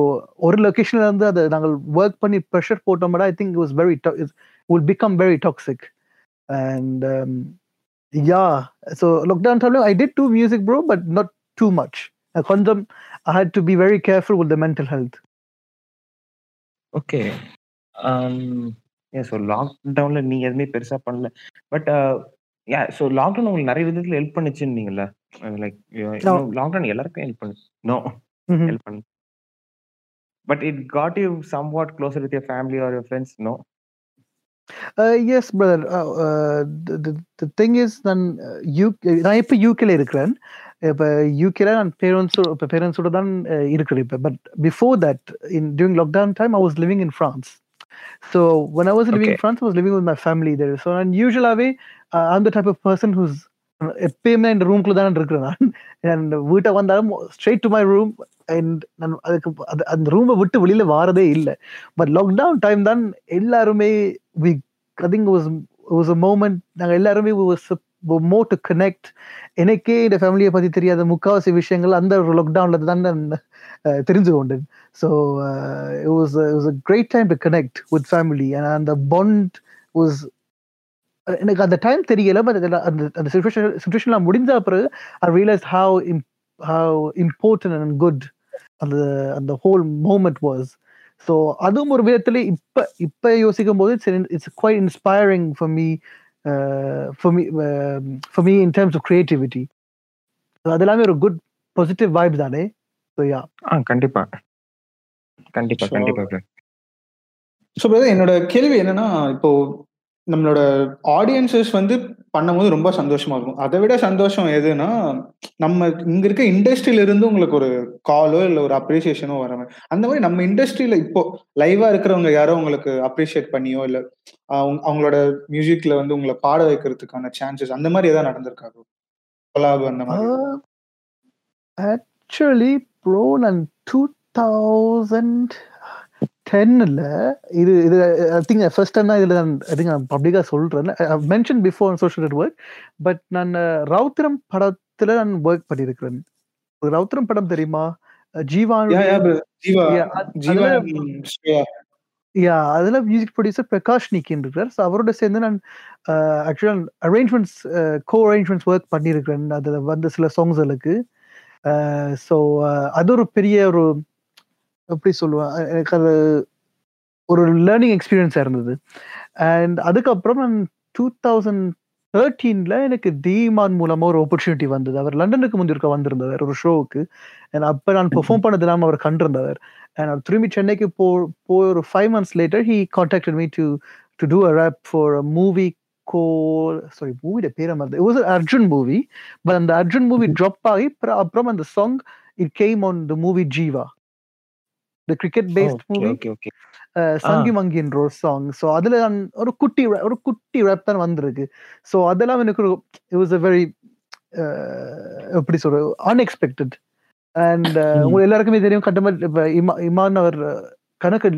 ஒரு லொக்கேஷனில் இருந்து அதை நாங்கள் ஒர்க் பண்ணி ப்ரெஷர் போட்டோம்னா I think was very will become very toxic and yeah so lockdown டைம்ல I did do music bro but not too much கொஞ்சம் I had to be very careful with the mental health okay ஏன் so லாக்டவுன்ல நீங்க எதுவுமே பெருசா பண்ணல. But yeah so lockdown உங்களுக்கு நிறைய விதத்துல ஹெல்ப் பண்ணுச்சுன்னீங்கல்ல? லைக் லாக்டவுன் எல்லாருக்கும் ஹெல்ப் பண்ணு நோ ஹெல்ப் பண்ணு but it got you somewhat closer with your family or your friends no yes brother thing is நான் யூ நான் இப்போ யூகேல இருக்கிறேன். இப்போ யூகேல நான் பேரண்ட்ஸோட இப்போ பேரண்ட்ஸோட தான் இருக்கிறேன் இப்போ. But before that in during lockdown time I was living in France so when I was living Okay. in France, I was living with my family there. So and usually uh, I'm the type of person who's எப்பயுமே இந்த ரூம்குள்ள தான் இருக்கிறேன் நான் வீட்டை வந்தாலும் straight to my room and நான் அதுக்கு அது அந்த ரூமை விட்டு வெளியில வாரதே இல்லை பட் லாக்டவுன் டைம் தான் எல்லாருமே we I think was was a moment நாங்கள் எல்லாருமே மோர் டு கனெக்ட் எனக்கே இந்த ஃபேமிலியை பற்றி தெரியாத முக்காவாசி விஷயங்கள் அந்த ஒரு லாக்டவுனில் தான் நான் தெரிஞ்சு கொண்டேன். So it was it was a great time to connect with family அந்த பாண்ட் வாஸ் எனக்கு அந்த டைம் தெரியல பட் அந்த அந்த சுச்சுவேஷன் சுச்சுவேஷன்லாம் முடிஞ்ச பிறகு I realise how how important and good அந்த அந்த ஹோல் மூமெண்ட் வாஸ் ஸோ அதுவும் ஒரு விதத்துல இப்ப இப்ப யோசிக்கும் போது it's it's quite inspiring for me for me for me in terms of creativity அது எல்லாமே ஒரு குட் பாசிட்டிவ் வைப் தானே? ஸோ யா ஆ கண்டிப்பா. கண்டிப்பா So- கண்டிப்பா bro. ஸோ என்னோட கேள்வி என்னன்னா இப்போ நம்மளோட ஆடியன்சஸ் வந்து பண்ணும்போது ரொம்ப சந்தோஷமா இருக்கும். அதை விட சந்தோஷம் எதுனா நம்ம இங்க இருக்க இண்டஸ்ட்ரியில இருந்து உங்களுக்கு ஒரு காலோ இல்ல ஒரு அப்ரிசியேஷனோ வர மாதிரி. அந்த மாதிரி நம்ம இண்டஸ்ட்ரியில இப்போ லைவா இருக்கிறவங்க யாரோ உங்களுக்கு அப்ரிஷியேட் பண்ணியோ இல்ல அவங்க- அவங்களோட மியூசிக்ல வந்து உங்களை பாட வைக்கிறதுக்கான சான்சஸ் அந்த மாதிரி ஏதாவது நடந்திருக்காரு கொலாபு அந்த மாதிரி. ஆக்சுவலி ப்ரோ நான் டூ தௌசண்ட் டென்னில் இது இது ஐ திங்க் ஃபர்ஸ்ட் டைம் தான் இதில் நான் ஐ திங்க் நான் பப்ளிக்காக சொல்கிறேன் mention before social network but நான் ரவுத்திரம் படத்தில் நான் ஒர்க் பண்ணியிருக்கிறேன் ரவுத்திரம் படம் தெரியுமா? Jeeva Yeah, yeah, brother. Jeeva Yeah, அது- ஜீவா அதுல- and ஸ்ரேயா. யா அதில் மியூசிக் ப்ரொடியூசர் பிரகாஷ் நிக்கின் இருக்கார் ஸோ அவரோட சேர்ந்து நான் ஆக்சுவலாக அரேஞ்ச்மெண்ட்ஸ் கோ அரேஞ்ச்மெண்ட்ஸ் ஒர்க் பண்ணியிருக்கிறேன் அதில் வந்த சில சாங்ஸ்களுக்கு ஸோ அது ஒரு பெரிய ஒரு எப்படி சொல்லுவேன் எனக்கு அது ஒரு லேர்னிங் எக்ஸ்பீரியன்ஸாக இருந்தது. அண்ட் அதுக்கப்புறம் நான் டூ தௌசண்ட் தேர்ட்டீனில் எனக்கு டிமான் மூலமாக ஒரு ஆப்பர்ச்சுனிட்டி வந்தது. அவர் லண்டனுக்கு முந்திருக்க வந்திருந்தவர் ஒரு ஷோவுக்கு அண்ட் அப்போ நான் பெர்ஃபார்ம் பண்ணது இல்லாமல் அவர் கண்டிருந்தவர். அண்ட் அவர் திரும்பி சென்னைக்கு போ போய் ஒரு five months later he contacted me to to do a rap for a movie go sorry மூவியோட பேரை மறந்து it was Arjun movie but அந்த அர்ஜுன் மூவி ட்ராப் ஆகி அப்புறம் அப்புறம் அந்த song it came on the movie Jeeva the cricket based movie. சங்கி மங்கின்ற ஒரு சாங் ஸோ அதுல ஒரு குட்டி ஒரு குட்டி ரேப் தான் வந்திருக்கு. ஸோ அதெல்லாம் எனக்கு இட் வாஸ் அ வெரி எப்படி சொல்ற அன்எக்ஸ்பெக்டட் அண்ட் Hmm. உங்க எல்லாருக்குமே தெரியும் கட்டமல் இப்ப இமா இமான் அவர் அஹ், கணக்கு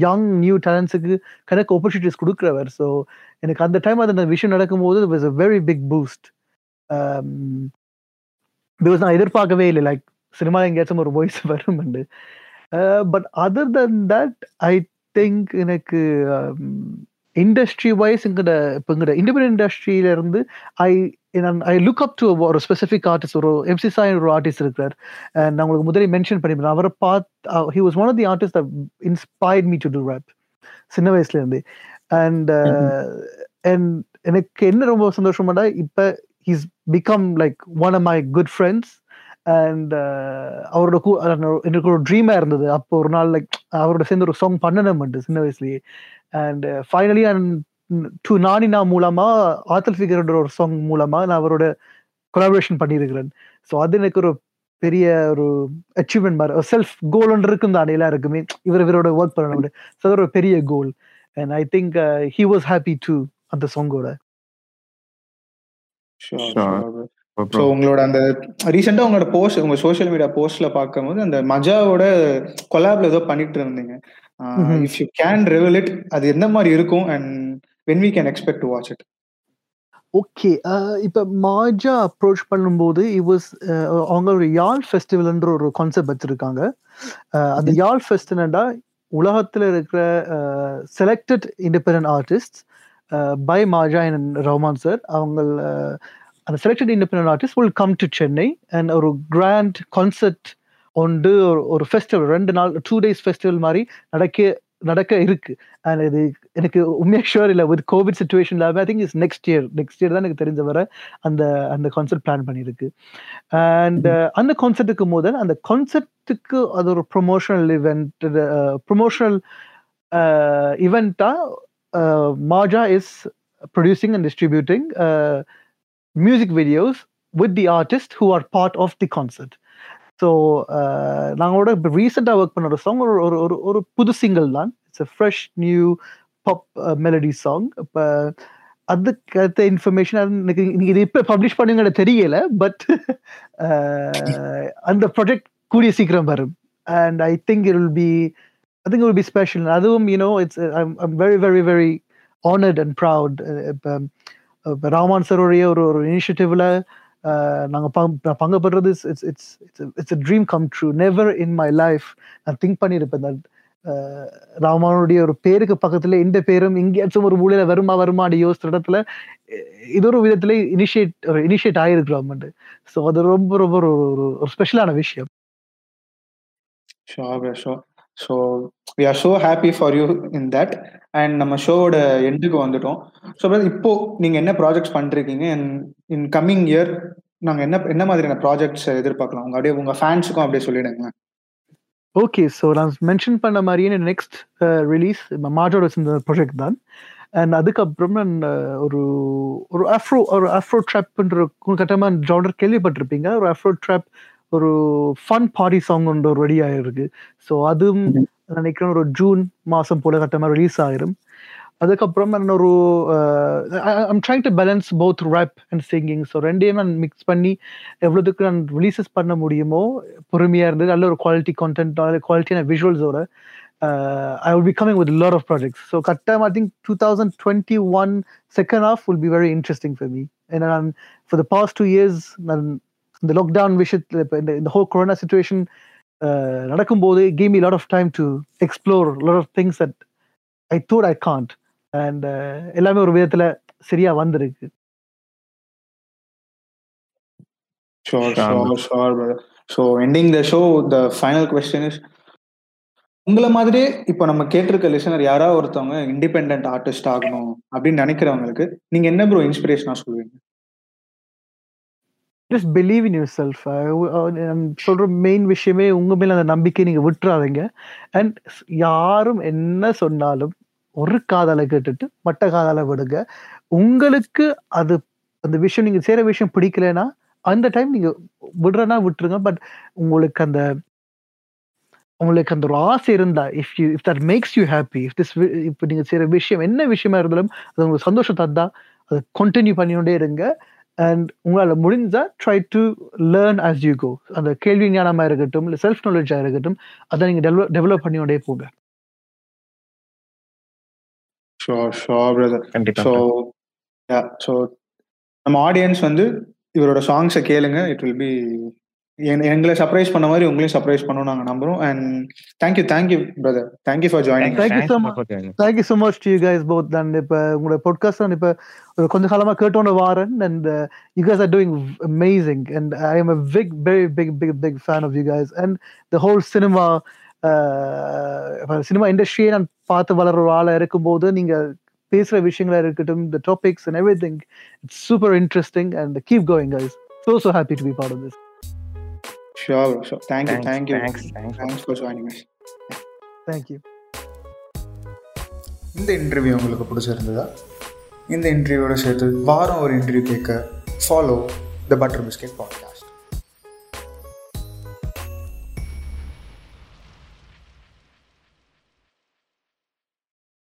யங் நியூ டேலண்ட்ஸுக்கு கணக்கு ஆப்பர்ச்சுனிட்டிஸ் கொடுக்குறவர். ஸோ எனக்கு அந்த டைம் அந்த விஷயம் நடக்கும்போது was a very big boost because நான் எதிர்பார்க்கவே இல்லை. லைக் சினிமா எங்கேயாச்சும் ஒரு வாய்ஸ் வரும் but other than that I think எனக்கு இண்டஸ்ட்ரி வைஸ் எங்கட இப்போ எங்கட இண்டிபெண்ட் இண்டஸ்ட்ரியில இருந்து I I look up to ஒரு ஸ்பெசிஃபிக் ஆர்டிஸ்ட் ஒரு எம்சி சாய் ஒரு ஆர்டிஸ்ட் இருக்கிறார். And நான் உங்களுக்கு முதலே மென்ஷன் பண்ணிருந்தேன் அவரை பார்த்து he was one of the artist inspired me to do rap சின்ன வயசுல இருந்து அண்ட் அண்ட் எனக்கு என்ன ரொம்ப சந்தோஷமாடா இப்போ he's become like one of my good friends and அவரோட கூ- எனக்கு ஒரு ட்ரீமா இருந்தது. அப்போ ஒரு நாள் லைக் அவரோட சேர்ந்து ஒரு சாங் பண்ணணும் சின்ன வயசுலயே. அண்ட் ஃபைனலி டு நானினா மூலமா ஆத்தல் ஃபிகரோட ஒரு சாங் மூலமா நான் அவரோட கொலாபரேஷன் பண்ணியிருக்கிறேன். ஸோ அது எனக்கு ஒரு பெரிய ஒரு அச்சீவ்மெண்ட் மாதிரி செல்ஃப் கோல் ஒன்று இருக்கும் தானே எல்லாருக்குமே. இவர் இவரோட ஒர்க் பண்ணணும் ஸோ அது ஒரு பெரிய goal and I think he was happy to அந்த சாங்கோட ஸோ. உங்களோட அந்த ரீசெண்டா உங்களோட போஸ்ட் உங்க சோஷியல் மீடியா போஸ்ட்ல பார்க்கும்போது அந்த மஜாவோட கொலாப்ல ஏதோ பண்ணிட்டு இருந்தீங்க. If you can reveal it அது எந்த மாதிரி இருக்கும்? And when we can expect to watch it okay இப்போ மாஜா அப்ரோச் பண்ணும்போது இட் வாஸ் அவங்க ஒரு யாழ் ஃபெஸ்டிவல்ன்ற ஒரு கான்செப்ட் வச்சிருக்காங்க. அந்த யாழ் ஃபெஸ்டிவல்டா உலகத்தில் இருக்கிற selected independent artist by Maajja and Rahman sir அவங்க அந்த selected independent artist will come to Chennai and ஒரு கிராண்ட் கான்செர்ட் ஒன்று ஒரு ஒரு ஃபெஸ்டிவல் ரெண்டு நாள் டூ டேஸ் ஃபெஸ்டிவல் மாதிரி நடக்க நடக்க இருக்கு. அண்ட் இது எனக்கு உண்மையாக ஷுவர் இல்லை with covid situation I think is next year next year தான் எனக்கு தெரிஞ்ச வர அந்த அந்த கான்செர்ட் பிளான் பண்ணியிருக்கு. அண்ட் அந்த கான்செர்ட்டுக்கு முதல் அந்த கான்செர்ட்டுக்கு அது ஒரு promotional event promotional இவெண்ட்டா Maajja is producing and distributing music videos with the artists who are part of the concert. So uh, நாங்களோட இப்போ ரீசெண்டாக ஒர்க் பண்ண ஒரு சாங் ஒரு ஒரு ஒரு ஒரு புது சிங்கிள் தான். It's a fresh new pop melody song இப்போ அதுக்கு அடுத்த இன்ஃபர்மேஷன் எனக்கு நீங்கள் இது இப்போ பப்ளிஷ் பண்ணுங்கன்னு தெரியல பட் uh, அந்த ப்ராஜெக்ட் கூடிய சீக்கிரம் வரும். And I think it will be I think will be special அதுவும் you know it's I'm very very very honoured and proud இப்போ ராமான் சருடைய ஒரு ஒரு இனிஷியேட்டிவ்ல நாங்கள் பங்கு பெறுறது it's it's it's it's a dream come true never in my life நான் think பண்ணியிருப்பேன் that, ராமானுடைய ஒரு பேருக்கு பக்கத்துல இந்த பேரும் எங்கேயாச்சும் ஒரு மூலையில வருமா வருமா அப்படி யோசித்த இடத்துல இது ஒரு விதத்துல இனிஷியேட் ஒரு இனிஷியேட் ஆயிருக்கிறோம் ஸோ அது ரொம்ப ரொம்ப ஒரு ஒரு- ஒரு ஸ்பெஷலான விஷயம். Sure sure so we are so happy for you in that and நம்ம ஷோவோட எண்டுக்கு வந்துட்டோம். ஸோ இப்போ நீங்க என்ன ப்ராஜெக்ட்ஸ் பண்ணிருக்கீங்க அண்ட் இன் கம்மிங் இயர் நாங்க என்ன என்ன மாதிரியான ப்ராஜெக்ட்ஸ் எதிர்பார்க்கலாம்? உங்க அப்படியே உங்க ஃபேன்ஸுக்கும் அப்படியே சொல்லிடுங்க ஓகே ஸோ நான் மென்ஷன் பண்ண மாதிரியே நெக்ஸ்ட் ரிலீஸ் மாஜோட இந்த ப்ராஜெக்ட் uh, தான். அண்ட் அதுக்கப்புறம் நான் uh, ஒரு ஒரு அஃப்ரோ ஒரு அஃப்ரோ ட்ராப்ன்ற கட்டமாக ஜானர் கேள்விப்பட்டிருப்பீங்க. ஒரு அஃப்ரோ ட்ராப் ஒரு ஃபன் பார்ட்டி சாங் ஒன்று ஒரு ரெடி ஆகிருக்கு ஸோ அதுவும். நினைக்கிறேன் ஒரு ஜூன் மாதம் போல கட்டமாக ரிலீஸ் ஆயிரும். அதுக்கப்புறம் நான் ஒரு I'm trying to balance both rap and singing so ரெண்டையும் நான் மிக்ஸ் பண்ணி எவ்வளோதுக்கு நான் ரிலீசஸ் பண்ண முடியுமோ பொறுமையாக இருந்து நல்ல ஒரு குவாலிட்டி கான்டென்ட் குவாலிட்டியான விஷுவல்ஸோட I will be coming with lot of projects so கரெக்டாக I think two thousand twenty one second half will be very interesting for me ஏன்னா நான் for the past two years நான் இந்த லாக்டவுன் விஷயத்தில் இப்போ இந்த இந்த ஹோல் கொரோனா சுச்சுவேஷன் நடக்கும்போது came me lot of time to explore lot of things that I thought I can't and எல்லாமே ஒரு விதத்தில் சரியா வந்திருக்கு. Sure, Sure, sure, sure, brother. So ending the show, the final question is உங்களை மாதிரியே இப்போ நம்ம கேட்டிருக்க லிசனர் யாராவது ஒருத்தவங்க இண்டிபெண்ட் ஆர்டிஸ்ட் ஆகணும் அப்படின்னு நினைக்கிறவங்களுக்கு நீங்க என்ன ப்ரோ இன்ஸ்பிரேஷனா சொல்லுவீங்க? Just believe in your self சொல்ற மெயின் விஷயமே உங்க மேல அந்த நம்பிக்கை நீங்க விட்டுறாதீங்க. அண்ட் யாரும் என்ன சொன்னாலும் ஒரு காதால கேட்டுட்டு மட்ட காதால விடுங்க. உங்களுக்கு அது அந்த விஷயம் நீங்க செய்யற விஷயம் பிடிக்கலைன்னா அந்த டைம் நீங்க விடுறனா விட்டுருங்க. பட் உங்களுக்கு அந்த உங்களுக்கு அந்த ஒரு ஆசை இருந்தா if you if that makes you happy if this இப்போ நீங்க செய்யற விஷயம் என்ன விஷயமா இருந்தாலும் அது உங்களுக்கு சந்தோஷம் தந்தா அதை கண்டினியூ பண்ணிக்கொண்டே இருங்க. அண்ட் உங்களால முடிஞ்சா try to learn as you go அந்த கேள்வி ஞானமா இருக்கட்டும் இல்லை செல்ஃப் நாலேஜா இருக்கட்டும் அதை நீங்க டெவலப் டெவலப் பண்ணிக்கொண்டே போங்க. ஷோர் ஷோர் பிரதர் கண்டிப்பா ஸோ யா ஸோ நம்ம ஆடியன்ஸ் வந்து இவரோட சாங்ஸை கேளுங்க. இட் வில் பி எங்களை சர்ப்ரைஸ் பண்ண மாதிரி உங்களையும் சர்ப்ரைஸ் பண்ணணும் நாங்கள் நம்புறோம். And thank you thank you brother thank you for joining Thank you. So much. Thank you so much to you guys both and இப்போ உங்களோட பாட்காஸ்ட் நான் இப்போ கொஞ்ச காலமா கேட்டோன்னு Warren. And you guys are doing amazing and I am a big very big big big fan of you guys and the whole cinema cinema இண்டஸ்ட்ரியே நான் பார்த்து வளர ஒரு ஆளா இருக்கும்போது நீங்க பேசுற விஷயங்களா இருக்கட்டும் the topics and everything it's super interesting and keep going guys so so happy to be part of this sure sure thank you thank you thanks thanks thanks for joining thank you இந்த interview உங்களுக்கு பிடிச்சிருந்ததா? இந்த இன்டர்வியூவோட சேர்த்து வாரம் ஒரு interview கேட்க follow the butter biscuit podcast